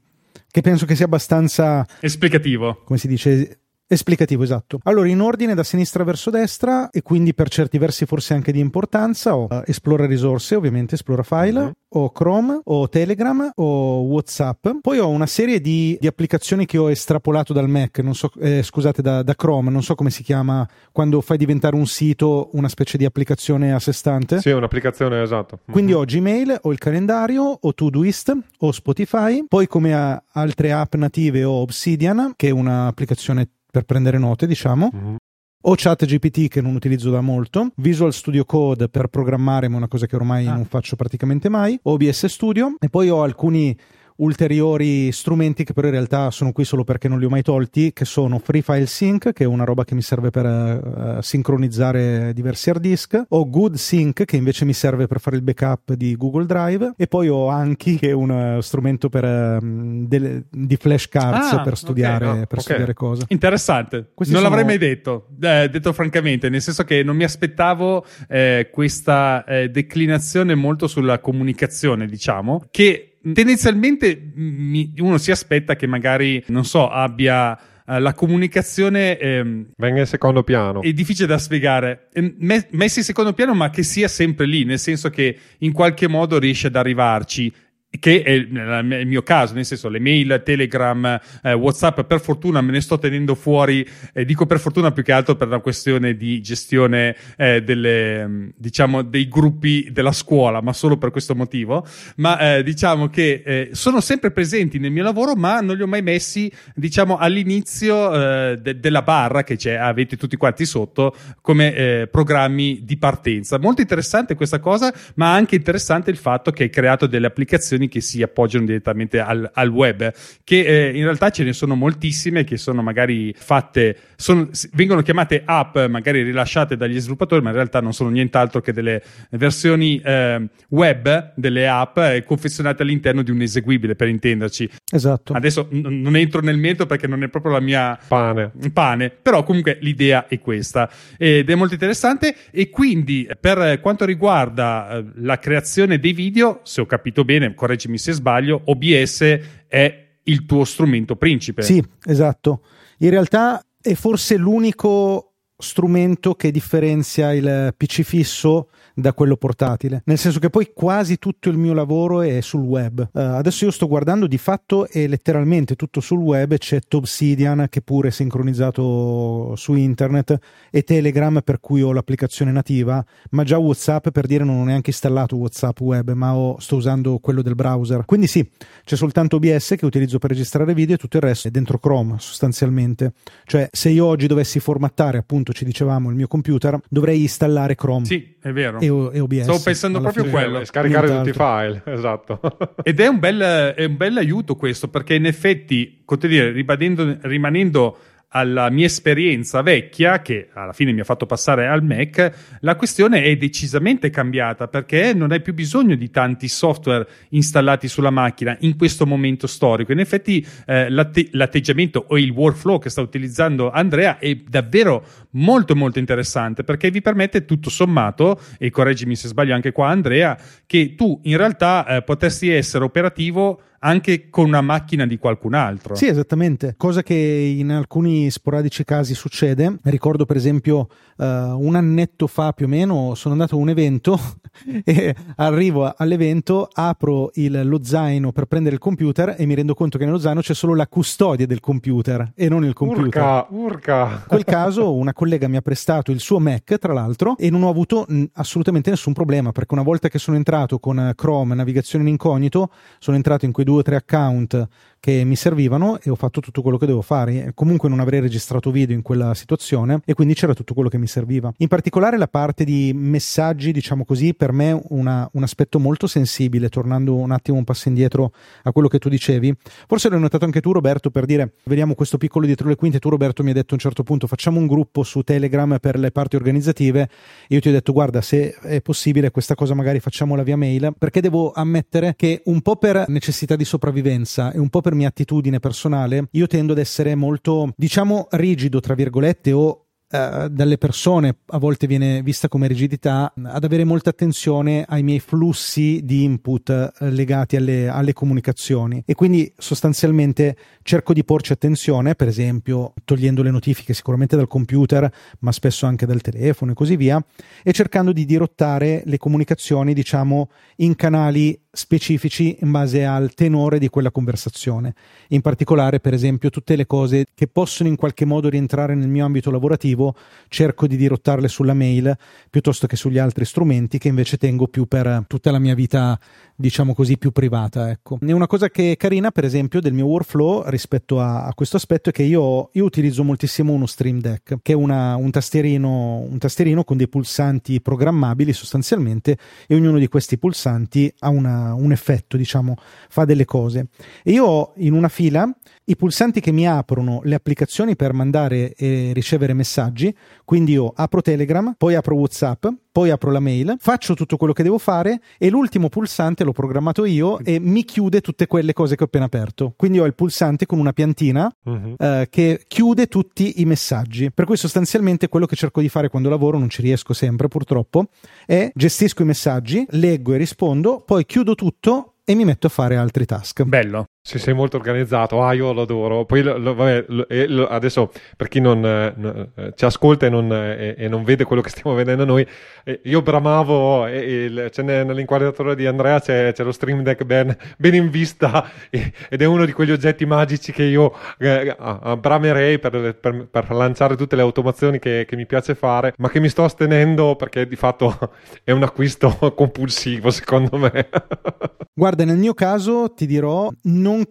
che penso che sia abbastanza, Esplicativo. come si dice, esplicativo, esatto. Allora, in ordine da sinistra verso destra e quindi per certi versi forse anche di importanza, ho eh, Esplora risorse, ovviamente Esplora file, Mhm. ho Chrome, ho Telegram, ho WhatsApp, poi ho una serie di, di applicazioni che ho estrapolato dal Mac, non so, eh, scusate, da, da Chrome, non so come si chiama quando fai diventare un sito una specie di applicazione a sé stante. Sì, è un'applicazione esatto. Quindi ho Gmail, ho il calendario, ho Todoist, ho Spotify, poi come altre app native ho Obsidian, che è un'applicazione per prendere note, diciamo. Mhm. Ho ChatGPT che non utilizzo da molto, Visual Studio Code per programmare, ma è una cosa che ormai Ah. non faccio praticamente mai, OBS Studio e poi ho alcuni ulteriori strumenti che però in realtà sono qui solo perché non li ho mai tolti, che sono Free File Sync, che è una roba che mi serve per eh, sincronizzare diversi hard disk, ho Good Sync, che invece mi serve per fare il backup di Google Drive, e poi ho Anki, che è un eh, strumento per, ehm, delle- di flashcards Ah, per studiare, ok, no, per ok. studiare cose. Interessante, Questi non sono- l'avrei mai detto, eh, detto francamente, nel senso che non mi aspettavo eh, questa eh, declinazione molto sulla comunicazione, diciamo, che tendenzialmente uno si aspetta che magari, non so, abbia eh, la comunicazione ehm, Venga in secondo piano. è difficile da spiegare, Ehm, me- messi in secondo piano, ma che sia sempre lì, nel senso che in qualche modo riesce ad arrivarci. Che è il mio caso, nel senso, le mail, Telegram, eh, WhatsApp, per fortuna me ne sto tenendo fuori. eh, dico per fortuna più che altro per una questione di gestione eh, delle, mm, diciamo, dei gruppi della scuola, ma solo per questo motivo. Ma eh, diciamo che eh, sono sempre presenti nel mio lavoro, ma non li ho mai messi, diciamo, all'inizio eh, de- della barra che c'è, avete tutti quanti sotto come programmi di partenza. Molto interessante questa cosa, ma anche interessante il fatto che hai creato delle applicazioni applicazioni che si appoggiano direttamente al, al web, che eh, in realtà ce ne sono moltissime che sono magari fatte, sono, vengono chiamate app, magari rilasciate dagli sviluppatori, ma in realtà non sono nient'altro che delle versioni eh, web delle app eh, confezionate all'interno di un eseguibile, per intenderci. Esatto. Adesso n- non entro nel merito perché non è proprio la mia Pane. pane, però comunque l'idea è questa ed è molto interessante e quindi per quanto riguarda eh, la creazione dei video, se ho capito bene, correggimi se sbaglio, OBS è il tuo strumento principe. Sì, esatto. In realtà è forse l'unico strumento che differenzia il PC fisso da quello portatile, nel senso che poi quasi tutto il mio lavoro è sul web. Uh, adesso io sto guardando di fatto è letteralmente tutto sul web, c'è Obsidian che pure è sincronizzato su internet e Telegram per cui ho l'applicazione nativa, ma già WhatsApp per dire non ho neanche installato WhatsApp web, ma ho, sto usando quello del browser. Quindi sì, c'è soltanto OBS che utilizzo per registrare video e tutto il resto è dentro Chrome sostanzialmente. Cioè se io oggi dovessi formattare appunto ci dicevamo il mio computer, dovrei installare Chrome. Sì, è vero. E, e OBS. Stavo pensando proprio fine. quello. Scaricare Nient'altro. tutti i file, esatto. Ed è un bel, è un bel aiuto questo, perché in effetti, come dire, ribadendo- rimanendo alla mia esperienza vecchia, che alla fine mi ha fatto passare al Mac, la questione è decisamente cambiata perché non hai più bisogno di tanti software installati sulla macchina in questo momento storico. In effetti eh, l'atte- l'atteggiamento o il workflow che sta utilizzando Andrea è davvero molto molto interessante perché vi permette tutto sommato, e correggimi se sbaglio anche qua Andrea, che tu in realtà eh, potessi essere operativo anche con una macchina di qualcun altro. Sì, esattamente, cosa che in alcuni sporadici casi succede. Ricordo per esempio eh, un annetto fa più o meno sono andato a un evento e arrivo all'evento, apro il- lo zaino per prendere il computer e mi rendo conto che nello zaino c'è solo la custodia del computer e non il computer. urca, urca. In quel caso una collega mi ha prestato il suo Mac, tra l'altro, e non ho avuto assolutamente nessun problema, perché una volta che sono entrato con Chrome, navigazione in incognito, sono entrato in quei due o tre account che mi servivano e ho fatto tutto quello che devo fare. Comunque non avrei registrato video in quella situazione e quindi c'era tutto quello che mi serviva. In particolare la parte di messaggi, diciamo così, per me una- un aspetto molto sensibile, tornando un attimo un passo indietro a quello che tu dicevi. Forse l'hai notato anche tu Roberto per dire, vediamo questo piccolo dietro le quinte, tu Roberto mi hai detto a un certo punto facciamo un gruppo su Telegram per le parti organizzative. Io ti ho detto guarda se è possibile questa cosa magari facciamola via mail, perché devo ammettere che un po' per necessità di sopravvivenza e un po' per mia attitudine personale, io tendo ad essere molto, diciamo, rigido, tra virgolette, o eh, dalle persone a volte viene vista come rigidità, ad avere molta attenzione ai miei flussi di input eh, legati alle, alle comunicazioni. E quindi sostanzialmente cerco di porci attenzione, per esempio togliendo le notifiche sicuramente dal computer, ma spesso anche dal telefono e così via, e cercando di dirottare le comunicazioni, diciamo, in canali specifici in base al tenore di quella conversazione. In particolare, per esempio, tutte le cose che possono in qualche modo rientrare nel mio ambito lavorativo, cerco di dirottarle sulla mail piuttosto che sugli altri strumenti che invece tengo più per tutta la mia vita, diciamo così, più privata. Ecco. E una cosa che è carina, per esempio, del mio workflow rispetto a, a questo aspetto è che io, io utilizzo moltissimo uno Stream Deck, che è una- un, tastierino, un tastierino con dei pulsanti programmabili sostanzialmente, e ognuno di questi pulsanti ha una- un effetto, diciamo, fa delle cose. E io ho in una fila i pulsanti che mi aprono le applicazioni per mandare e ricevere messaggi, quindi io apro Telegram, poi apro WhatsApp, poi apro la mail, faccio tutto quello che devo fare e l'ultimo pulsante l'ho programmato io e mi chiude tutte quelle cose che ho appena aperto. Quindi ho il pulsante con una piantina Mhm. eh, che chiude tutti i messaggi. Per cui sostanzialmente quello che cerco di fare quando lavoro, non ci riesco sempre purtroppo, è gestisco i messaggi, leggo e rispondo, poi chiudo tutto e mi metto a fare altri task. Bello. Sì, sei molto organizzato. Ah, io lo adoro. Poi, lo- lo- vabbè, lo- e lo- adesso per chi non eh, eh, ci ascolta e non, eh, e non vede quello che stiamo vedendo noi, eh, io bramavo. e- il- c'è ne- nell'inquadratura di Andrea c'è, c'è lo Stream Deck ben, ben in vista ed è uno di quegli oggetti magici che io eh, bramerei per, per- per lanciare tutte le automazioni che, che mi piace fare, ma che mi sto astenendo perché di fatto è un acquisto compulsivo, secondo me. Guarda, nel mio caso ti dirò,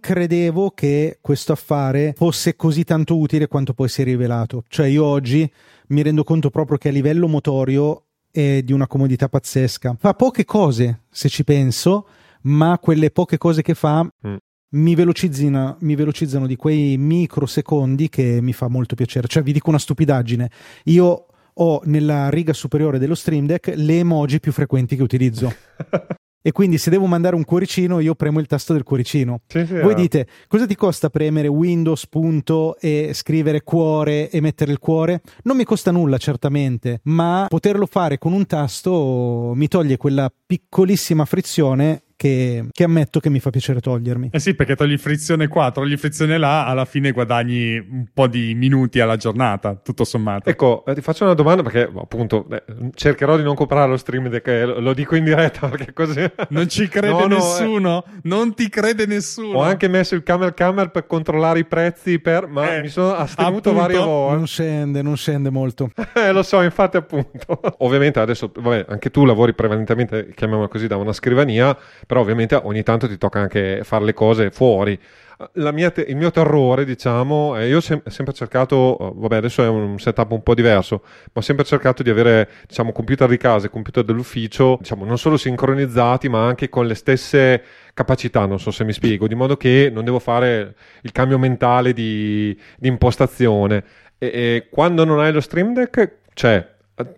credevo che questo affare fosse così tanto utile quanto poi si è rivelato. Cioè, io oggi mi rendo conto proprio che a livello motorio è di una comodità pazzesca. Fa poche cose, se ci penso, ma quelle poche cose che fa Mm. mi, velocizzino, mi velocizzano di quei microsecondi che mi fa molto piacere. Cioè, vi dico una stupidaggine. Io ho nella riga superiore dello Stream Deck le emoji più frequenti che utilizzo. e quindi se devo mandare un cuoricino, io premo il tasto del cuoricino. Sì, sì, Voi eh. dite, cosa ti costa premere Windows, punto, e scrivere cuore e mettere il cuore? Non mi costa nulla, certamente, ma poterlo fare con un tasto mi toglie quella piccolissima frizione che, che ammetto che mi fa piacere togliermi. Eh sì, perché togli frizione qua, togli frizione là, alla fine guadagni un po' di minuti alla giornata, tutto sommato. Ecco, eh, ti faccio una domanda perché appunto eh, cercherò di non comprare lo stream eh, lo, dico in diretta perché così... Non ci crede No, no, eh, nessuno, non ti crede nessuno. Ho anche messo il camel camel per controllare i prezzi, per, ma Eh, mi sono astenuto appunto, varie volte. Non scende, non scende molto. Eh, lo so, infatti, appunto. ovviamente adesso, vabbè, anche tu lavori prevalentemente, chiamiamola così, da una scrivania, però ovviamente ogni tanto ti tocca anche fare le cose fuori. Te- il mio terrore, diciamo, è io ho sem- sempre cercato, eh, vabbè, adesso è un setup un po' diverso, ma ho sempre cercato di avere, diciamo, computer di casa e computer dell'ufficio, diciamo, non solo sincronizzati, ma anche con le stesse capacità, non so se mi spiego, di modo che non devo fare il cambio mentale di, di impostazione. E, e quando non hai lo Stream Deck, cioè,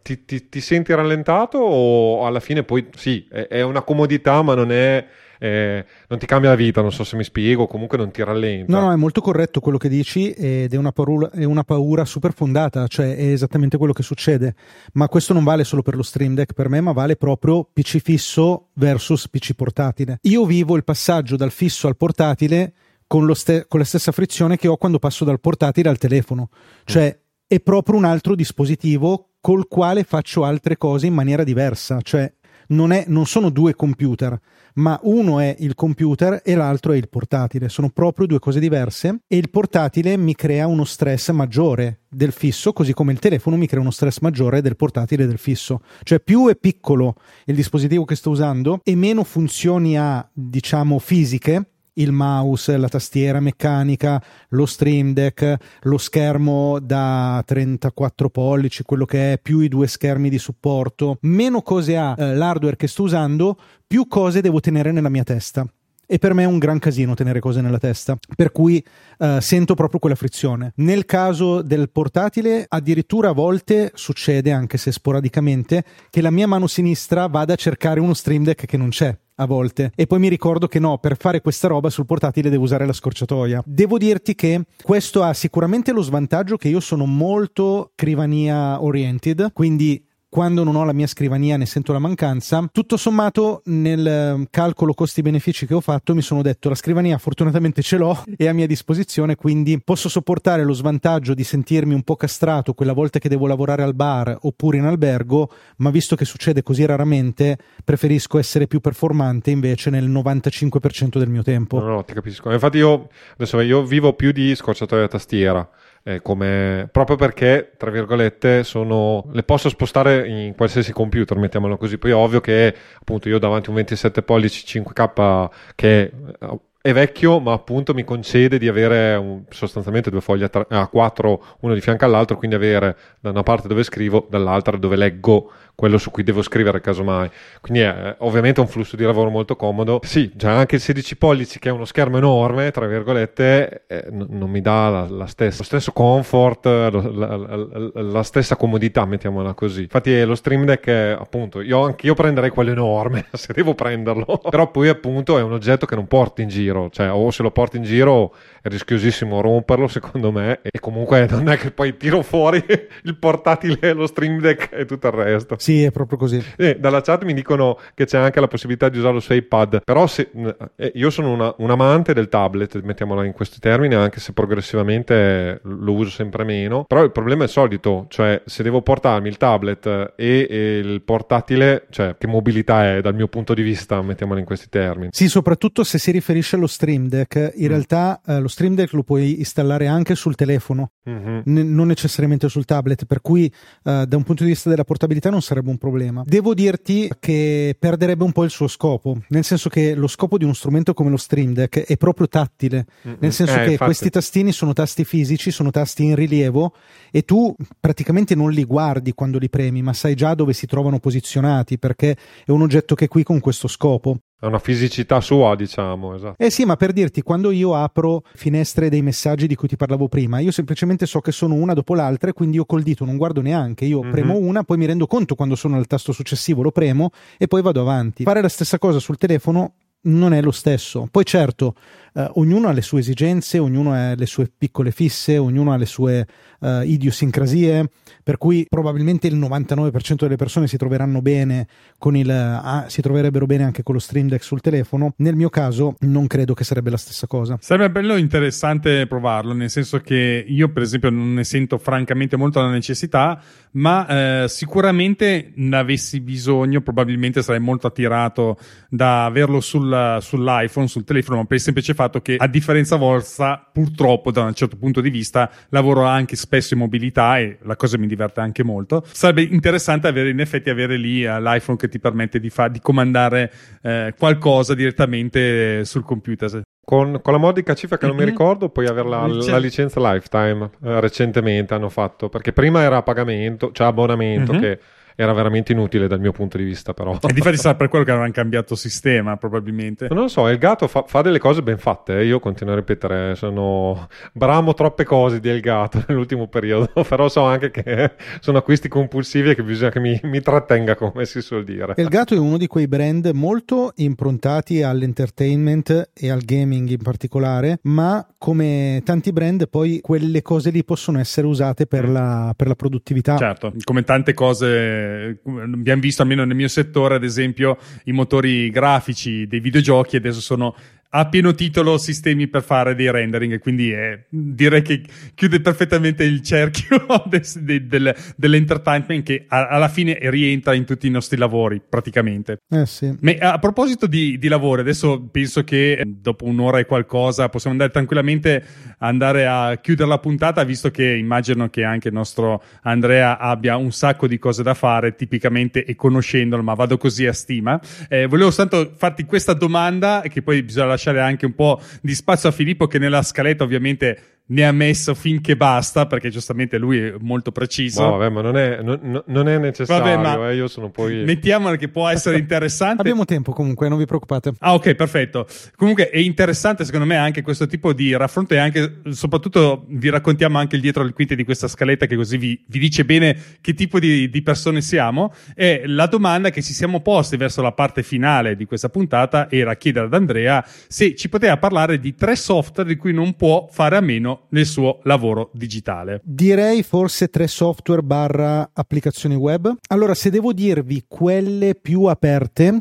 ti, ti- ti senti rallentato o alla fine poi sì, è, è una comodità, ma non è... eh, non ti cambia la vita, non so se mi spiego, comunque non ti rallenta. No, no, è molto corretto quello che dici ed è una paura, è una paura super fondata, cioè è esattamente quello che succede. Ma questo non vale solo per lo Stream Deck per me, ma vale proprio PC fisso versus PC portatile. Io vivo il passaggio dal fisso al portatile con, ste- con la stessa frizione che ho quando passo dal portatile al telefono. Cioè è proprio un altro dispositivo col quale faccio altre cose in maniera diversa. Cioè non, è- non sono due computer, ma uno è il computer e l'altro è il portatile. Sono proprio due cose diverse e il portatile mi crea uno stress maggiore del fisso, così come il telefono mi crea uno stress maggiore del portatile e del fisso. Cioè più è piccolo il dispositivo che sto usando e meno funzioni ha, diciamo, fisiche, il mouse, la tastiera meccanica, lo Stream Deck, lo schermo da 34 pollici, quello che è, più i due schermi di supporto, meno cose ha eh, l'hardware che sto usando, più cose devo tenere nella mia testa. E per me è un gran casino tenere cose nella testa, per cui eh, sento proprio quella frizione. Nel caso del portatile, addirittura a volte succede, anche se sporadicamente, che la mia mano sinistra vada a cercare uno Stream Deck che non c'è a volte e poi mi ricordo che no, per fare questa roba sul portatile devo usare la scorciatoia. Devo dirti che questo ha sicuramente lo svantaggio che io sono molto scrivania oriented, quindi quando non ho la mia scrivania ne sento la mancanza. Tutto sommato, nel eh, calcolo costi-benefici che ho fatto, mi sono detto la scrivania fortunatamente ce l'ho è a mia disposizione, quindi posso sopportare lo svantaggio di sentirmi un po' castrato quella volta che devo lavorare al bar oppure in albergo, ma visto che succede così raramente, preferisco essere più performante invece nel 95% del mio tempo. No, no, ti capisco. Infatti io adesso io vivo più di scorciatoia da tastiera, eh, come, proprio perché, tra virgolette, sono, le posso spostare in qualsiasi computer, mettiamolo così. Poi è ovvio che appunto io davanti un 27 pollici 5K che eh, è vecchio, ma appunto mi concede di avere un- sostanzialmente due fogli a, tre- a quattro, uno di fianco all'altro, quindi avere da una parte dove scrivo, dall'altra dove leggo quello su cui devo scrivere casomai. Quindi è ovviamente un flusso di lavoro molto comodo. Sì, già anche il 16 pollici che è uno schermo enorme, tra virgolette, eh, n- non mi dà la, la stessa, lo stesso comfort, lo- la, la- la- stessa comodità, mettiamola così. Infatti eh, lo Stream Deck è appunto, io anche io prenderei quello enorme se devo prenderlo, però poi appunto è un oggetto che non porti in giro, cioè o se lo porti in giro è rischiosissimo romperlo secondo me e comunque non è che poi tiro fuori il portatile, lo Stream Deck e tutto il resto. Sì, è proprio così. Eh, dalla chat mi dicono che c'è anche la possibilità di usarlo su iPad, però se- eh, io sono una- un amante del tablet, mettiamola in questi termini, anche se progressivamente lo uso sempre meno. Però il problema è il solito, cioè se devo portarmi il tablet e, e il portatile, cioè che mobilità è dal mio punto di vista, mettiamola in questi termini. Sì, soprattutto se si riferisce allo Stream Deck. In realtà eh, lo Stream Deck lo puoi installare anche sul telefono, Mhm. ne- non necessariamente sul tablet, per cui eh, da un punto di vista della portabilità non sarebbe un problema. Devo dirti che perderebbe un po' il suo scopo, nel senso che lo scopo di uno strumento come lo Stream Deck è proprio tattile, nel senso Eh, che infatti. questi tastini sono tasti fisici, sono tasti in rilievo e tu praticamente non li guardi quando li premi, ma sai già dove si trovano posizionati perché è un oggetto che è qui con questo scopo. È una fisicità sua, diciamo, esatto. Eh sì, ma per dirti, quando io apro finestre dei messaggi di cui ti parlavo prima, io semplicemente so che sono una dopo l'altra e quindi io col dito non guardo neanche, io Mhm. premo una, poi mi rendo conto quando sono al tasto successivo, lo premo e poi vado avanti. Fare la stessa cosa sul telefono non è lo stesso. Poi certo, eh, ognuno ha le sue esigenze, ognuno ha le sue piccole fisse, ognuno ha le sue eh, idiosincrasie, per cui probabilmente il 99% delle persone si troveranno bene con il ah, si troverebbero bene anche con lo Stream Deck sul telefono. Nel mio caso non credo che sarebbe la stessa cosa. Sarebbe bello interessante provarlo, nel senso che io, per esempio, non ne sento francamente molto la necessità, ma eh, sicuramente ne avessi bisogno, probabilmente sarei molto attirato da averlo sul- sull'iPhone, sul telefono, ma per il semplice fatto che, a differenza vostra, purtroppo, da un certo punto di vista, lavoro anche spesso in mobilità e la cosa mi diverte anche molto. Sarebbe interessante avere, in effetti, avere lì eh, l'iPhone che ti permette di, fa- di comandare eh, qualcosa direttamente sul computer. Con, con la modica cifra che non mi Mhm. ricordo, puoi avere la, Licenza- la licenza lifetime. eh, recentemente hanno fatto, perché prima era a pagamento, cioè abbonamento, Mhm. che era veramente inutile dal mio punto di vista, però. E difatti sarà per quello che avranno cambiato sistema, probabilmente. Non lo so, il gatto fa, fa delle cose ben fatte. eh. Io continuo a ripetere, sono bramo troppe cose di Elgato nell'ultimo periodo, però so anche che sono acquisti compulsivi e che bisogna che mi, mi trattenga, come si suol dire. Elgato è uno di quei brand molto improntati all'entertainment e al gaming in particolare, ma come tanti brand poi quelle cose lì possono essere usate per la, per la produttività. Certo, come tante cose come abbiamo visto almeno nel mio settore, ad esempio i motori grafici dei videogiochi adesso sono a pieno titolo sistemi per fare dei rendering, quindi è- direi che chiude perfettamente il cerchio des- de- del- dell'entertainment che a- alla fine rientra in tutti i nostri lavori praticamente. Eh sì. Ma a proposito di, di lavoro, adesso penso che eh, dopo un'ora e qualcosa possiamo andare tranquillamente andare a chiudere la puntata, visto che immagino che anche il nostro Andrea abbia un sacco di cose da fare, tipicamente e conoscendolo, ma vado così a stima. Eh, volevo soltanto farti questa domanda, che poi bisogna lasciare anche un po' di spazio a Filippo, che nella scaletta ovviamente ne ha messo finché basta, perché giustamente lui è molto preciso. No, vabbè, ma non è, non- non è necessario, Vabbè, ma eh, io sono poi... Mettiamola che può essere interessante. Abbiamo tempo comunque, non vi preoccupate. Ah, ok, perfetto. Comunque è interessante secondo me anche questo tipo di raffronto e anche, soprattutto, vi raccontiamo anche il dietro le quinte di questa scaletta che così vi, vi dice bene che tipo di, di persone siamo. E la domanda che ci siamo posti verso la parte finale di questa puntata era chiedere ad Andrea se ci poteva parlare di tre software di cui non può fare a meno nel suo lavoro digitale. Direi forse tre software barra applicazioni web. Allora, se devo dirvi quelle più aperte,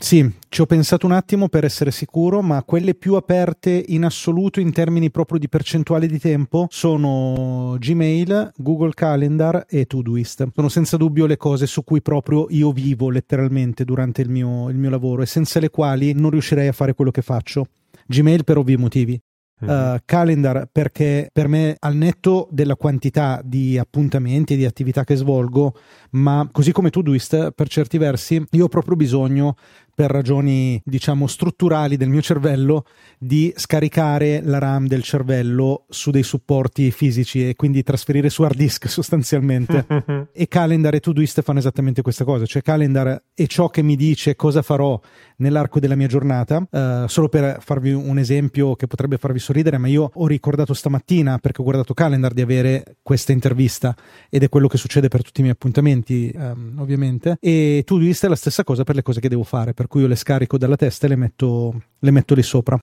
sì, ci ho pensato un attimo per essere sicuro, ma quelle più aperte in assoluto in termini proprio di percentuale di tempo sono Gmail, Google Calendar e Todoist. Sono senza dubbio le cose su cui proprio io vivo letteralmente durante il mio, il mio lavoro e senza le quali non riuscirei a fare quello che faccio. Gmail per ovvi motivi. Uh, calendar perché per me al netto della quantità di appuntamenti e di attività che svolgo ma così come Todoist per certi versi io ho proprio bisogno per ragioni diciamo strutturali del mio cervello di scaricare la RAM del cervello su dei supporti fisici e quindi trasferire su hard disk sostanzialmente e Calendar e Todoist fanno esattamente questa cosa cioè Calendar è ciò che mi dice cosa farò nell'arco della mia giornata Eh, solo per farvi un esempio che potrebbe farvi sorridere ma io ho ricordato stamattina perché ho guardato Calendar di avere questa intervista ed è quello che succede per tutti i miei appuntamenti ehm, ovviamente e Todoist è la stessa cosa per le cose che devo fare per cui io le scarico dalla testa e le metto, le metto lì sopra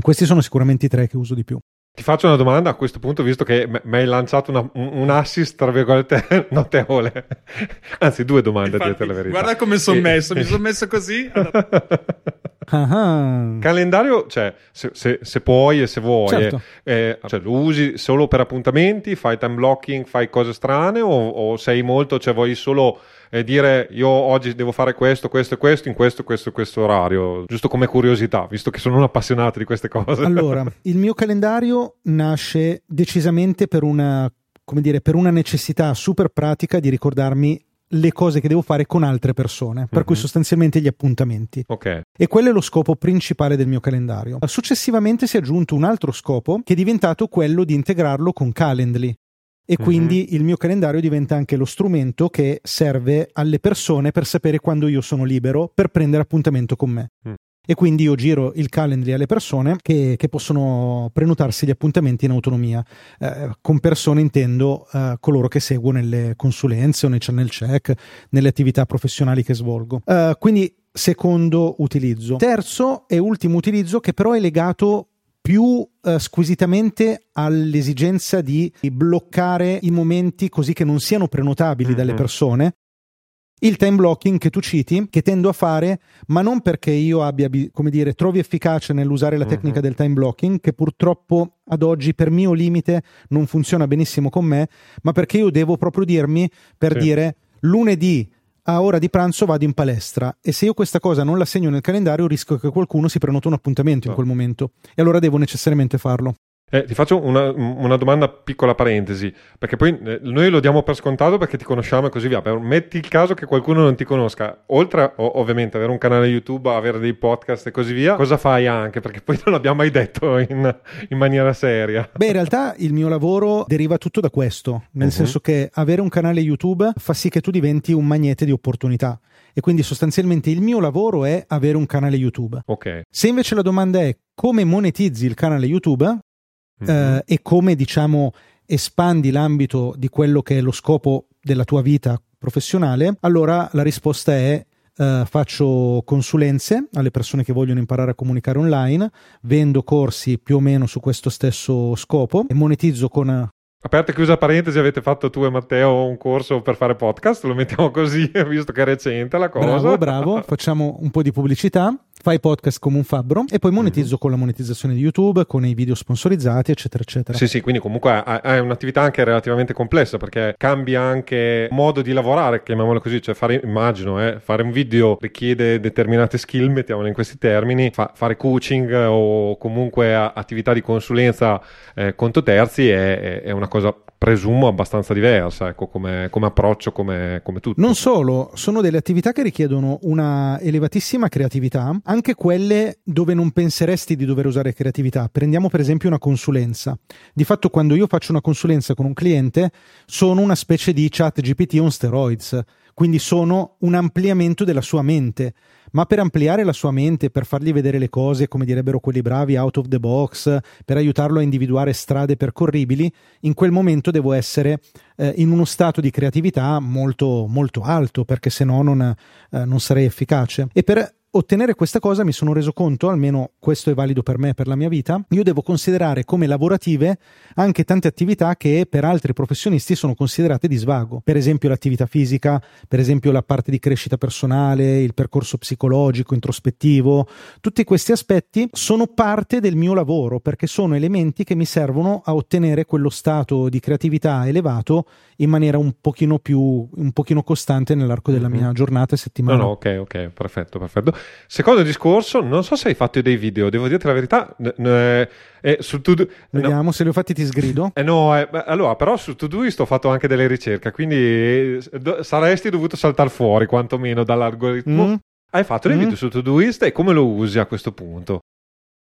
questi sono sicuramente i tre che uso di più Ti faccio una domanda a questo punto, visto che mi hai lanciato una- un, assist, tra virgolette, notevole. Anzi, due domande, a dirti la verità. guarda come sono E- messo, mi sono messo così. Ah ah. Calendario, cioè, se, se- se puoi e se vuoi, Certo. eh, cioè, lo usi solo per appuntamenti, fai time blocking, fai cose strane o, o sei molto, cioè vuoi solo eh, dire io oggi devo fare questo, questo e questo in questo, questo e questo orario, giusto come curiosità, visto che sono un appassionato di queste cose. Allora, il mio calendario nasce decisamente per una, come dire, per una necessità super pratica di ricordarmi le cose che devo fare con altre persone, per cui Mhm. sostanzialmente gli appuntamenti. ok, E quello è lo scopo principale del mio calendario. Successivamente si è aggiunto un altro scopo che è diventato quello di integrarlo con Calendly. E quindi il mio calendario diventa anche lo strumento che serve alle persone per sapere quando io sono libero per prendere appuntamento con me. Mm. E quindi io giro il calendar alle persone che, che possono prenotarsi gli appuntamenti in autonomia. Eh, con persone intendo eh, coloro che seguo nelle consulenze o nei channel check, nelle attività professionali che svolgo. Eh, quindi secondo utilizzo. Terzo e ultimo utilizzo che però è legato più eh, squisitamente all'esigenza di bloccare i momenti così che non siano prenotabili dalle Mhm. persone. Il time blocking che tu citi, che tendo a fare, ma non perché io abbia, bi- come dire, trovi efficace nell'usare la tecnica Mhm. del time blocking, che purtroppo ad oggi per mio limite non funziona benissimo con me, ma perché io devo proprio dirmi per Sì. dire lunedì a ora di pranzo vado in palestra e se io questa cosa non la segno nel calendario rischio che qualcuno si prenota un appuntamento in No. quel momento e allora devo necessariamente farlo. Eh, ti faccio una, una domanda, piccola parentesi, perché poi eh, noi lo diamo per scontato perché ti conosciamo e così via. Però metti il caso che qualcuno non ti conosca, oltre a ovviamente avere un canale YouTube, avere dei podcast e così via, cosa fai anche? Perché poi non l'abbiamo mai detto in, in maniera seria. Beh, in realtà il mio lavoro deriva tutto da questo, nel Mhm. senso che avere un canale YouTube fa sì che tu diventi un magnete di opportunità e quindi sostanzialmente il mio lavoro è avere un canale YouTube. Ok. Se invece la domanda è come monetizzi il canale YouTube Mhm. eh, e come diciamo espandi l'ambito di quello che è lo scopo della tua vita professionale, allora la risposta è eh, faccio consulenze alle persone che vogliono imparare a comunicare online, vendo corsi più o meno su questo stesso scopo e monetizzo con Aperta e chiusa parentesi, avete fatto tu e Matteo un corso per fare podcast? Lo mettiamo così, visto che è recente la cosa. bravo, bravo, facciamo un po' di pubblicità, fai podcast come un fabbro e poi monetizzo con la monetizzazione di YouTube, con i video sponsorizzati, eccetera, eccetera. Sì, sì, quindi comunque è un'attività anche relativamente complessa perché cambia anche modo di lavorare, chiamiamolo così, cioè fare, immagino, eh, fare un video richiede determinate skill, mettiamole in questi termini, fa- fare coaching o comunque attività di consulenza eh, conto terzi è, è- è una cosa, presumo, abbastanza diversa, ecco, come, come approccio, come, come tutto. Non solo, sono delle attività che richiedono una elevatissima creatività, anche quelle dove non penseresti di dover usare creatività. Prendiamo per esempio una consulenza. Di fatto quando io faccio una consulenza con un cliente sono una specie di chat GPT on steroids, quindi sono un ampliamento della sua mente. Ma per ampliare la sua mente, per fargli vedere le cose, come direbbero quelli bravi, out of the box, per aiutarlo a individuare strade percorribili, in quel momento devo essere eh, in uno stato di creatività molto, molto alto, perché se no non, eh, non sarei efficace. E per ottenere questa cosa mi sono reso conto, almeno questo è valido per me e per la mia vita, io devo considerare come lavorative anche tante attività che per altri professionisti sono considerate di svago. Per esempio l'attività fisica, per esempio la parte di crescita personale, il percorso psicologico, introspettivo, tutti questi aspetti sono parte del mio lavoro perché sono elementi che mi servono a ottenere quello stato di creatività elevato in maniera un pochino più un pochino costante nell'arco della Mhm. mia giornata e No, settimana. no, ok, ok, perfetto, perfetto. Secondo discorso, non so se hai fatto dei video, devo dirti la verità, n- n- eh, su To Do- no, Vediamo se li ho fatti ti sgrido. eh, no, eh, allora, però su Todoist ho fatto anche delle ricerche, quindi eh, do- saresti dovuto saltare fuori quantomeno dall'algoritmo. Mm. Hai fatto dei Mm. video su Todoist e come lo usi a questo punto?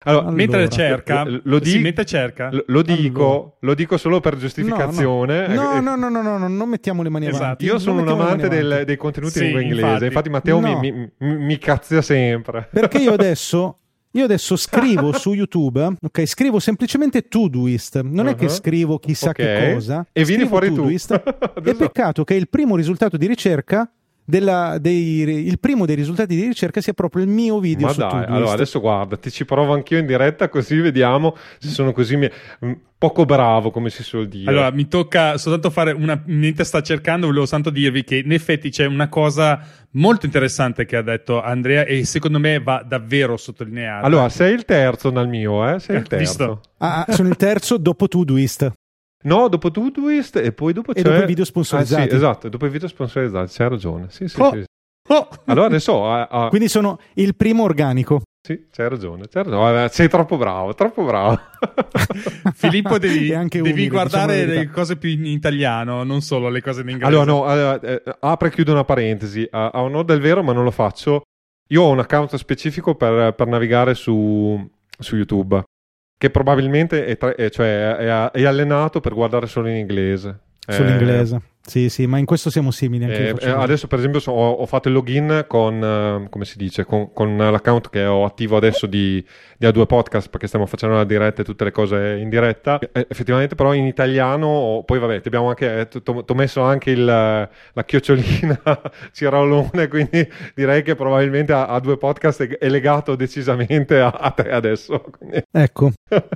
Allora, Allora. Mentre cerca, Lo- lo di- mette cerca. lo, lo dico, Allora. lo dico solo per giustificazione. No, Eh, no, no, no, no, no, non mettiamo le mani Esatto. avanti. Io sono un amante del- dei contenuti Sì, in lingua inglese, infatti. infatti, Matteo No. mi, mi, mi- cazzia sempre. Perché io adesso, io adesso scrivo su YouTube, ok, scrivo semplicemente Todoist, non è che Uh-huh. scrivo chissà Ok. che cosa. E vieni fuori tu. Todoist, È Adesso- peccato che il primo risultato di ricerca della- dei, il primo dei risultati di ricerca sia proprio il mio video Ma su dai, Todoist. allora adesso guarda, ti ci provo anch'io in diretta così vediamo se sono così mi- mm, poco bravo come si suol dire. Allora, mi tocca soltanto fare una. Mentre sta cercando, volevo soltanto dirvi che in effetti c'è una cosa molto interessante che ha detto Andrea e secondo me va davvero sottolineata. Allora, sei il terzo dal mio, eh? Sei il terzo. Visto? Ah, ah, sono il terzo dopo Todoist. No, dopo Todoist e poi dopo E c'è... dopo i video sponsorizzati. Ah, sì, esatto, dopo i video sponsorizzati, c'hai ragione. Sì, sì, Oh. sì. Oh! Allora adesso... ah, ah, Quindi sono il primo organico. sì, c'hai ragione, c'hai ragione. Eh, Sei troppo bravo, troppo bravo. Filippo, devi, E devi umile, guardare diciamo le cose più in italiano, non solo le cose in inglese. Allora, no, allora, eh, apre e chiudo una parentesi. A, a onore del vero, ma non lo faccio. Io ho un account specifico per, per navigare su, su YouTube, che probabilmente è, tra- è- cioè, è, è allenato per guardare solo in inglese. Sull'inglese. Sì, sì, ma in questo siamo simili anche Eh, eh, adesso, per esempio, so- ho, ho fatto il login con, eh, come si dice, con, con l'account che ho attivo adesso di, di A2 Podcast perché stiamo facendo la diretta e tutte le cose in diretta. Eh, effettivamente, però, in italiano, poi vabbè, ti abbiamo anche, ti ho messo anche il, la chiocciolina Cirolone, quindi direi che probabilmente A- A2 Podcast è, è legato decisamente a, a te adesso. Quindi- Ecco,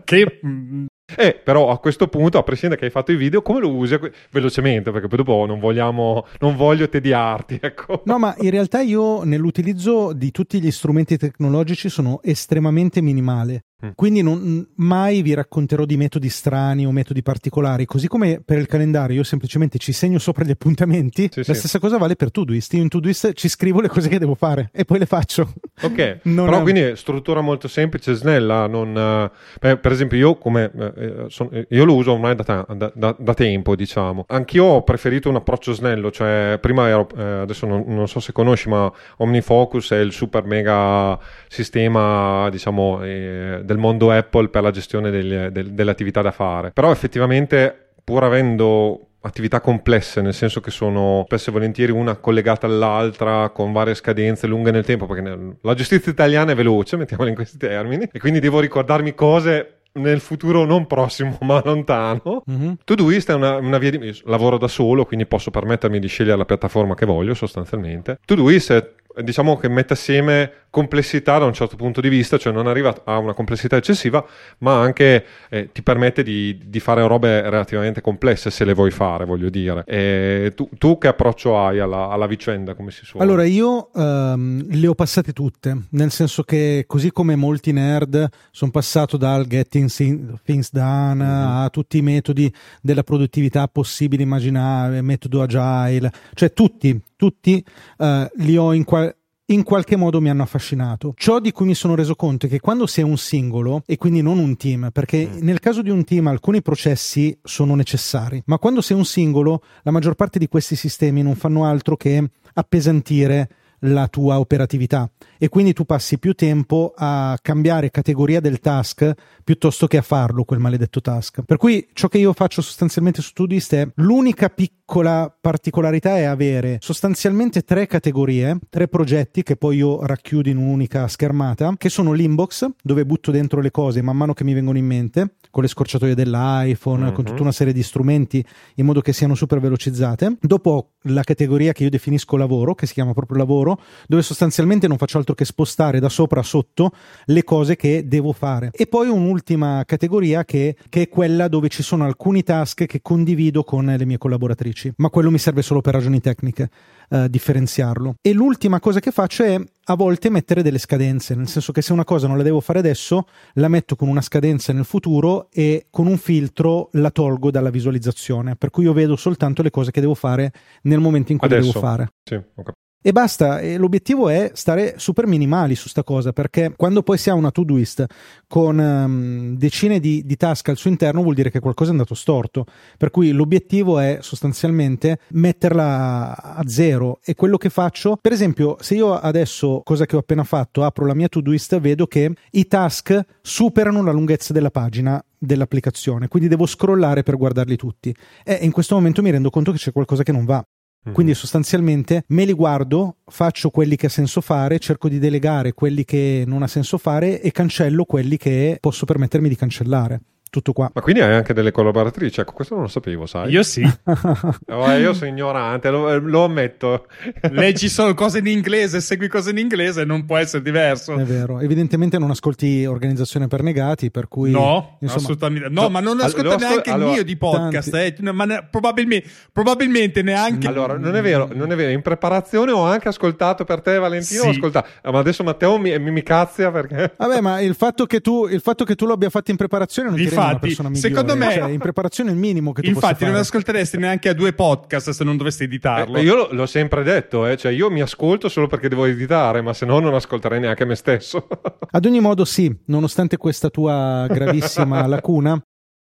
Che mm, eh, però a questo punto, a prescindere che hai fatto i video, come lo usi velocemente? Perché poi dopo non vogliamo, non voglio tediarti, ecco. No, ma in realtà io nell'utilizzo di tutti gli strumenti tecnologici sono estremamente minimale. Mm. Quindi non, mai vi racconterò di metodi strani o metodi particolari, così come per il calendario io semplicemente ci segno sopra gli appuntamenti. Sì, la sì. stessa cosa vale per Todoist. Io in Todoist ci scrivo le cose che devo fare e poi le faccio. Ok, Non però è- quindi struttura molto semplice, snella. Non, eh, beh, per esempio, io, come, eh, eh, son- eh, io lo uso ormai da, ta- da- da- da tempo, diciamo. Anch'io ho preferito un approccio snello, cioè prima ero, eh, adesso non, non so se conosci, ma OmniFocus è il super mega sistema, diciamo, eh, del mondo Apple per la gestione degli- del- delle attività da fare. Però effettivamente, pur avendo attività complesse, nel senso che sono spesso e volentieri una collegata all'altra con varie scadenze lunghe nel tempo, perché la giustizia italiana è veloce, mettiamola in questi termini, e quindi devo ricordarmi cose nel futuro non prossimo ma lontano. Mhm. Todoist è una, una via di lavoro da solo, quindi posso permettermi di scegliere la piattaforma che voglio sostanzialmente. Todoist è diciamo che mette assieme complessità da un certo punto di vista, cioè non arriva a una complessità eccessiva, ma anche eh, ti permette di, di fare robe relativamente complesse se le vuoi fare, voglio dire. E tu, tu che approccio hai alla, alla vicenda, come si suona? Allora, io ehm, le ho passate tutte, nel senso che così come molti nerd sono passato dal getting thi- things done a tutti i metodi della produttività possibili, immaginare, metodo agile, cioè tutti, tutti eh, li ho in, qual- in qualche modo mi hanno affascinato. Ciò di cui mi sono reso conto è che quando sei un singolo e quindi non un team, perché nel caso di un team alcuni processi sono necessari, ma quando sei un singolo la maggior parte di questi sistemi non fanno altro che appesantire la tua operatività e quindi tu passi più tempo a cambiare categoria del task piuttosto che a farlo quel maledetto task. Per cui ciò che io faccio sostanzialmente su Todoist è l'unica piccola particolarità è avere sostanzialmente tre categorie, tre progetti che poi io racchiudo in un'unica schermata, che sono l'inbox dove butto dentro le cose man mano che mi vengono in mente, con le scorciatoie dell'iPhone, con tutta una serie di strumenti in modo che siano super velocizzate. Dopo la categoria che io definisco lavoro, che si chiama proprio lavoro, dove sostanzialmente non faccio altro che spostare da sopra a sotto le cose che devo fare. E poi un'ultima categoria che, che è quella dove ci sono alcuni task che condivido con le mie collaboratrici, ma quello mi serve solo per ragioni tecniche, eh, differenziarlo. E l'ultima cosa che faccio è a volte mettere delle scadenze, nel senso che se una cosa non la devo fare adesso, la metto con una scadenza nel futuro e con un filtro la tolgo dalla visualizzazione, per cui io vedo soltanto le cose che devo fare nel momento in cui le devo fare. Sì, capito. E basta, e l'obiettivo è stare super minimali su sta cosa, perché quando poi si ha una to-doist con ehm, decine di, di task al suo interno vuol dire che qualcosa è andato storto, per cui l'obiettivo è sostanzialmente metterla a zero. E quello che faccio, per esempio, se io adesso, cosa che ho appena fatto, apro la mia to-doist, vedo che i task superano la lunghezza della pagina dell'applicazione, quindi devo scrollare per guardarli tutti. E in questo momento mi rendo conto che c'è qualcosa che non va. Quindi sostanzialmente me li guardo, faccio quelli che ha senso fare, cerco di delegare quelli che non ha senso fare e cancello quelli che posso permettermi di cancellare. Tutto qua. Ma quindi hai anche delle collaboratrici? Ecco, questo non lo sapevo, sai? Io sì. Oh, io sono ignorante, lo, lo ammetto. Leggi solo cose in inglese, segui cose in inglese, non può essere diverso. È vero. Evidentemente non ascolti Organizzazione per Negati, per cui... No, insomma, assolutamente no, ma non ascolta neanche allora, il mio di podcast, eh, ma ne- probabilmente, probabilmente neanche Allora, non è vero, non è vero. In preparazione ho anche ascoltato per te, Valentino. Sì. Ho ascoltato. Eh, Ma adesso Matteo mi, mi, mi cazzia perché. Vabbè, ma il fatto, che tu, il fatto che tu lo abbia fatto in preparazione non ti rende una Infatti, persona migliore. secondo me- Cioè, in preparazione è il minimo che tu possa Infatti, non ascolteresti neanche a due podcast se non dovessi editarlo. Eh, io lo- l'ho sempre detto, eh, cioè io mi ascolto solo perché devo editare, ma se no non ascolterei neanche me stesso. Ad ogni modo, sì, nonostante questa tua gravissima lacuna,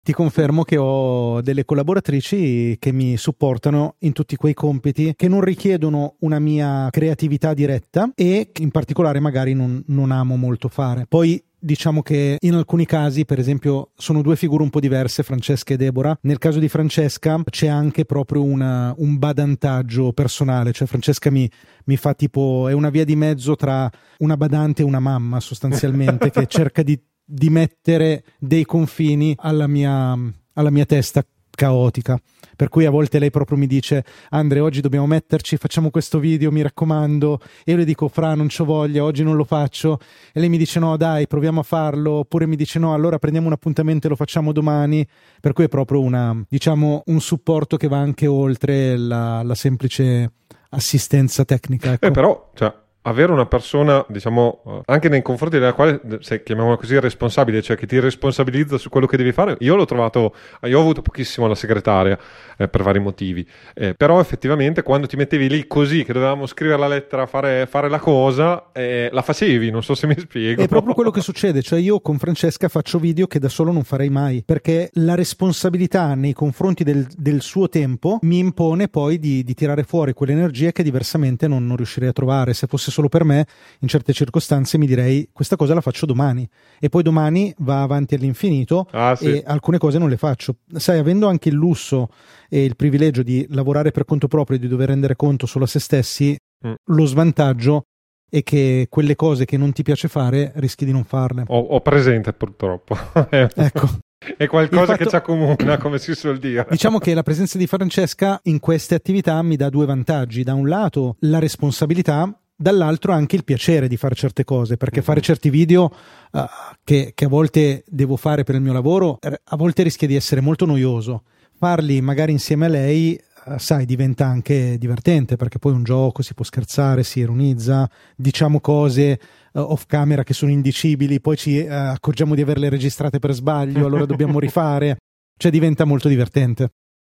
ti confermo che ho delle collaboratrici che mi supportano in tutti quei compiti che non richiedono una mia creatività diretta e che in particolare magari non, non amo molto fare. Poi diciamo che in alcuni casi, per esempio, sono due figure un po' diverse, Francesca e Deborah. Nel caso di Francesca c'è anche proprio una, un badantaggio personale, cioè Francesca mi, mi, fa tipo, è una via di mezzo tra una badante e una mamma sostanzialmente, che cerca di, di mettere dei confini alla mia, alla mia testa caotica. Per cui a volte lei proprio mi dice: Andre, oggi dobbiamo metterci, facciamo questo video, mi raccomando. E io le dico: Fra, non c'ho voglia, oggi non lo faccio. E lei mi dice: No, dai, proviamo a farlo. Oppure mi dice: No, allora prendiamo un appuntamento e lo facciamo domani. Per cui è proprio una, diciamo, un supporto che va anche oltre la, la semplice assistenza tecnica. Ecco. Eh, però, cioè avere una persona, diciamo, eh, anche nei confronti della quale, se chiamiamola così, responsabile, cioè che ti responsabilizza su quello che devi fare, io l'ho trovato, io ho avuto pochissimo la segretaria eh, per vari motivi, eh, però effettivamente quando ti mettevi lì così, che dovevamo scrivere la lettera, fare, fare la cosa, eh, la facevi, non so se mi spiego. È proprio quello che succede, cioè io con Francesca faccio video che da solo non farei mai, perché la responsabilità nei confronti del, del suo tempo mi impone poi di, di tirare fuori quell'energia che diversamente non, non riuscirei a trovare, se fosse solo per me, in certe circostanze mi direi questa cosa la faccio domani e poi domani va avanti all'infinito ah, sì. e alcune cose non le faccio. Sai, avendo anche il lusso e il privilegio di lavorare per conto proprio e di dover rendere conto solo a se stessi, mm. lo svantaggio è che quelle cose che non ti piace fare rischi di non farle. Ho, ho presente purtroppo. ecco. È qualcosa fatto... che ci accomuna, come si suol dire. Diciamo che la presenza di Francesca in queste attività mi dà due vantaggi. Da un lato la responsabilità dall'altro anche il piacere di fare certe cose, perché fare certi video uh, che, che, a volte devo fare per il mio lavoro, a volte rischia di essere molto noioso. Farli magari insieme a lei, uh, sai, diventa anche divertente, perché poi un gioco si può scherzare, si ironizza, diciamo cose uh, off camera che sono indicibili, poi ci accorgiamo di averle registrate per sbaglio, allora dobbiamo rifare. Cioè diventa molto divertente.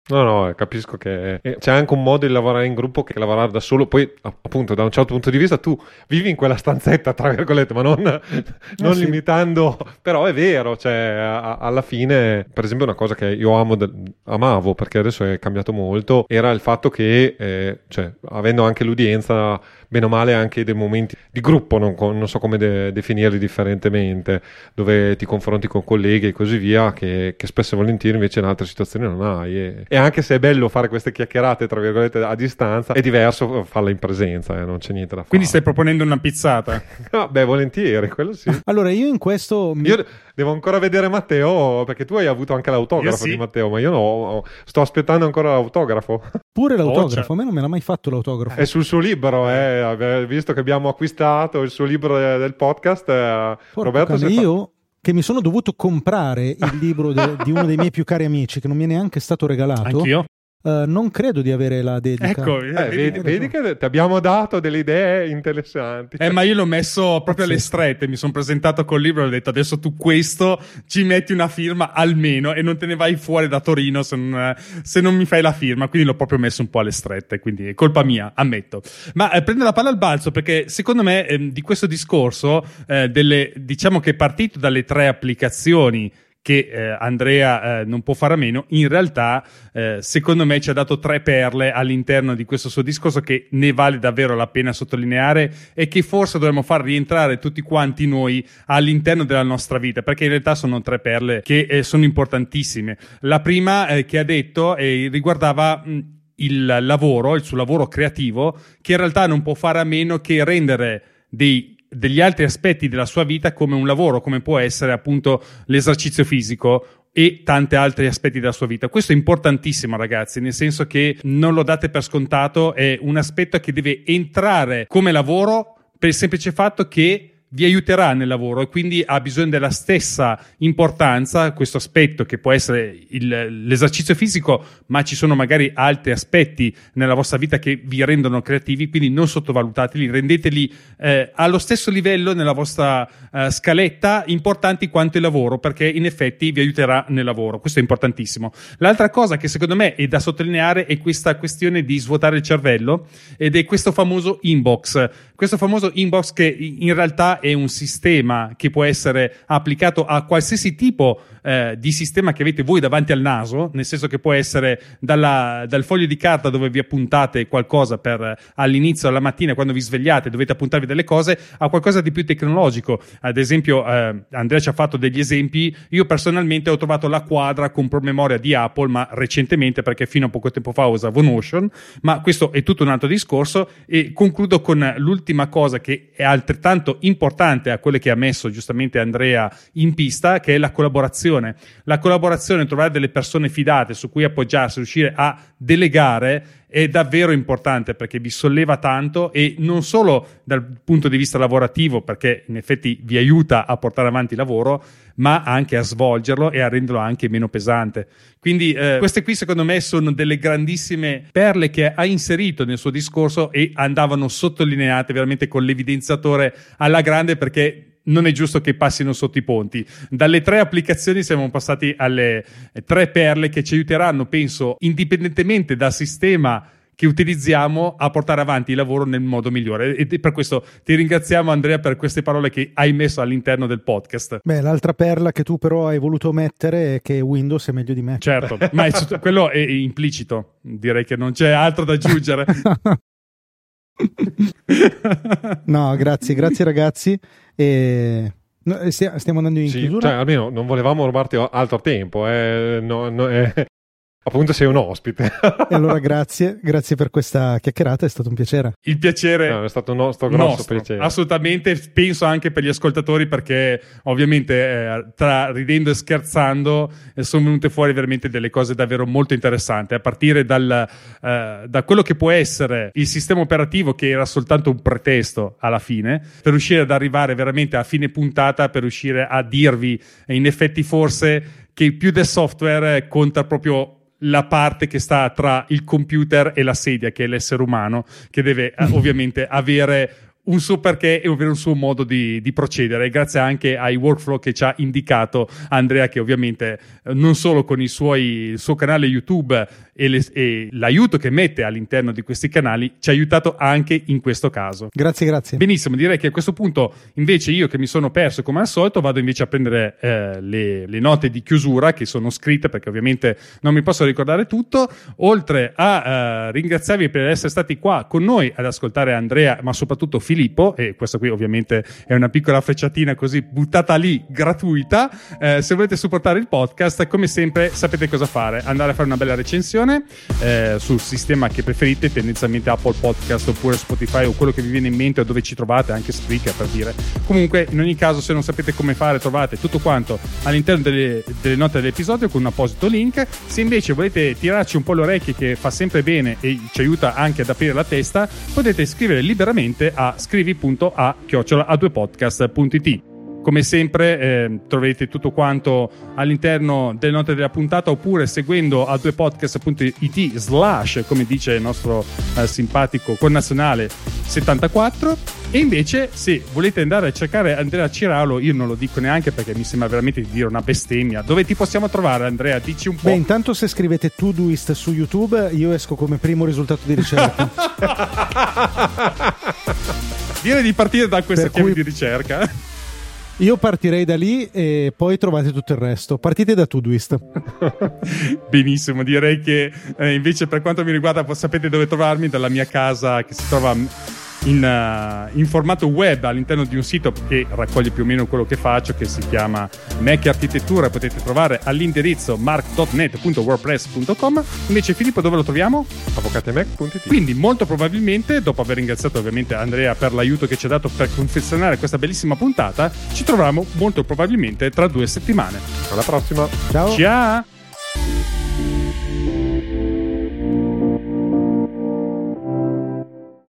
No, no, capisco che c'è anche un modo di lavorare in gruppo che lavorare da solo. Poi, appunto, da un certo punto di vista, tu vivi in quella stanzetta, tra virgolette, ma non, non eh sì. limitando. Però è vero, cioè, a, alla fine, per esempio, una cosa che io amo, amavo perché adesso è cambiato molto, era il fatto che, eh, cioè, avendo anche l'udienza bene o male anche dei momenti di gruppo, non, non so come de- definirli differentemente, dove ti confronti con colleghi e così via, che, che spesso e volentieri invece in altre situazioni non hai. E, e, anche se è bello fare queste chiacchierate, tra virgolette, a distanza, è diverso farle in presenza, eh, non c'è niente da fare. Quindi stai proponendo una pizzata? no, beh, volentieri, quello sì. Allora, io in questo... Mi... Io devo ancora vedere Matteo, perché tu hai avuto anche l'autografo sì. di Matteo, ma io no, sto aspettando ancora l'autografo. Pure l'autografo, oh, a me non me l'ha mai fatto l'autografo. È sul suo libro, eh visto che abbiamo acquistato il suo libro del podcast, eh, Roberto... Cane, io che mi sono dovuto comprare il libro de, di uno dei miei più cari amici, che non mi è neanche stato regalato. Anch'io. Uh, non credo di avere la dedica. Ecco, eh, vedi, vedi, che ti abbiamo dato delle idee interessanti. Eh, ma io l'ho messo proprio alle strette. Mi sono presentato col libro e ho detto: adesso tu questo ci metti una firma almeno e non te ne vai fuori da Torino se non, se non mi fai la firma. Quindi l'ho proprio messo un po' alle strette. Quindi è colpa mia, ammetto. Ma eh, prendo la palla al balzo perché secondo me eh, di questo discorso, eh, delle, diciamo che è partito dalle tre applicazioni che eh, Andrea eh, non può fare a meno, in realtà eh, secondo me ci ha dato tre perle all'interno di questo suo discorso che ne vale davvero la pena sottolineare e che forse dovremmo far rientrare tutti quanti noi all'interno della nostra vita, perché in realtà sono tre perle che eh, sono importantissime. La prima eh, che ha detto eh, riguardava... Mh, il lavoro, il suo lavoro creativo, che in realtà non può fare a meno che rendere dei degli altri aspetti della sua vita come un lavoro, come può essere appunto l'esercizio fisico e tanti altri aspetti della sua vita. Questo è importantissimo, ragazzi, nel senso che non lo date per scontato, è un aspetto che deve entrare come lavoro per il semplice fatto che vi aiuterà nel lavoro e quindi ha bisogno della stessa importanza questo aspetto che può essere il, l'esercizio fisico, ma ci sono magari altri aspetti nella vostra vita che vi rendono creativi, quindi non sottovalutateli, rendeteli eh, allo stesso livello nella vostra eh, scaletta importanti quanto il lavoro, perché in effetti vi aiuterà nel lavoro. Questo è importantissimo. L'altra cosa che secondo me è da sottolineare è questa questione di svuotare il cervello ed è questo famoso inbox. Questo famoso inbox che in realtà è un sistema che può essere applicato a qualsiasi tipo eh, di sistema che avete voi davanti al naso, nel senso che può essere dalla, dal foglio di carta dove vi appuntate qualcosa per all'inizio alla mattina quando vi svegliate dovete appuntarvi delle cose a qualcosa di più tecnologico. Ad esempio, eh, Andrea ci ha fatto degli esempi. Io personalmente ho trovato la quadra con promemoria di Apple, ma recentemente perché fino a poco tempo fa usavo Notion, ma questo è tutto un altro discorso e concludo con l'ultima cosa che è altrettanto importante a quelle che ha messo giustamente Andrea in pista, che è la collaborazione. La collaborazione, trovare delle persone fidate su cui appoggiarsi, riuscire a delegare è davvero importante perché vi solleva tanto e non solo dal punto di vista lavorativo perché in effetti vi aiuta a portare avanti il lavoro ma anche a svolgerlo e a renderlo anche meno pesante. Quindi eh, queste qui secondo me sono delle grandissime perle che ha inserito nel suo discorso e andavano sottolineate veramente con l'evidenziatore alla grande perché non è giusto che passino sotto i ponti. Dalle tre applicazioni siamo passati alle tre perle che ci aiuteranno, penso, indipendentemente dal sistema che utilizziamo a portare avanti il lavoro nel modo migliore. E per questo ti ringraziamo, Andrea, per queste parole che hai messo all'interno del podcast. Beh, l'altra perla che tu però hai voluto mettere è che Windows è meglio di me. Certo, ma è, quello è implicito. Direi che non c'è altro da aggiungere. no, grazie, grazie ragazzi. E stiamo andando in sì, chiusura. Cioè, almeno non volevamo rubarti altro tempo. Eh, no, no, eh, Appunto sei un ospite. e allora grazie, grazie per questa chiacchierata, è stato un piacere. Il piacere no, è stato un nostro grosso nostro, piacere. Assolutamente, penso anche per gli ascoltatori perché ovviamente eh, tra ridendo e scherzando eh, sono venute fuori veramente delle cose davvero molto interessanti, a partire dal, eh, da quello che può essere il sistema operativo che era soltanto un pretesto alla fine, per riuscire ad arrivare veramente a fine puntata, per riuscire a dirvi in effetti forse che più del software conta proprio la parte che sta tra il computer e la sedia, che è l'essere umano, che deve eh, ovviamente avere un suo perché e avere un suo modo di, di, procedere, grazie anche ai workflow che ci ha indicato Andrea, che ovviamente eh, non solo con suoi, il suo canale YouTube e, le, e, l'aiuto che mette all'interno di questi canali ci ha aiutato anche in questo caso. Grazie, grazie. Benissimo, direi che a questo punto invece io che mi sono perso come al solito vado invece a prendere eh, le, le, note di chiusura che sono scritte perché ovviamente non mi posso ricordare tutto, oltre a eh, ringraziarvi per essere stati qua con noi ad ascoltare Andrea, ma soprattutto Filippo, e questa qui ovviamente è una piccola frecciatina così buttata lì gratuita, eh, se volete supportare il podcast come sempre sapete cosa fare, andare a fare una bella recensione eh, sul sistema che preferite, tendenzialmente Apple Podcast oppure Spotify o quello che vi viene in mente o dove ci trovate, anche Spreaker per dire. Comunque, in ogni caso, se non sapete come fare, trovate tutto quanto all'interno delle, delle note dell'episodio con un apposito link. Se invece volete tirarci un po' le orecchie, che fa sempre bene e ci aiuta anche ad aprire la testa, potete scrivere liberamente a scrivi.a-a2podcast.it. Come sempre eh, troverete tutto quanto all'interno delle note della puntata oppure seguendo a 2podcast.it slash come dice il nostro eh, simpatico connazionale 74 e invece se volete andare a cercare Andrea Ciralo io non lo dico neanche perché mi sembra veramente di dire una bestemmia. Dove ti possiamo trovare Andrea? Dici un po' Beh intanto se scrivete Todoist su YouTube io esco come primo risultato di ricerca. Direi di partire da questa per chiave cui... di ricerca io partirei da lì e poi trovate tutto il resto. Partite da Todoist. Benissimo, direi che eh, invece per quanto mi riguarda sapete dove trovarmi dalla mia casa che si trova in, uh, in, formato web all'interno di un sito che raccoglie più o meno quello che faccio, che si chiama Mac Architettura. Potete trovare all'indirizzo mark.net.wordpress.com. Invece, Filippo, dove lo troviamo? Avvocatemac.it. Quindi, molto probabilmente, dopo aver ringraziato ovviamente Andrea per l'aiuto che ci ha dato per confezionare questa bellissima puntata, ci troviamo molto probabilmente tra due settimane. Alla prossima. Ciao. Ciao.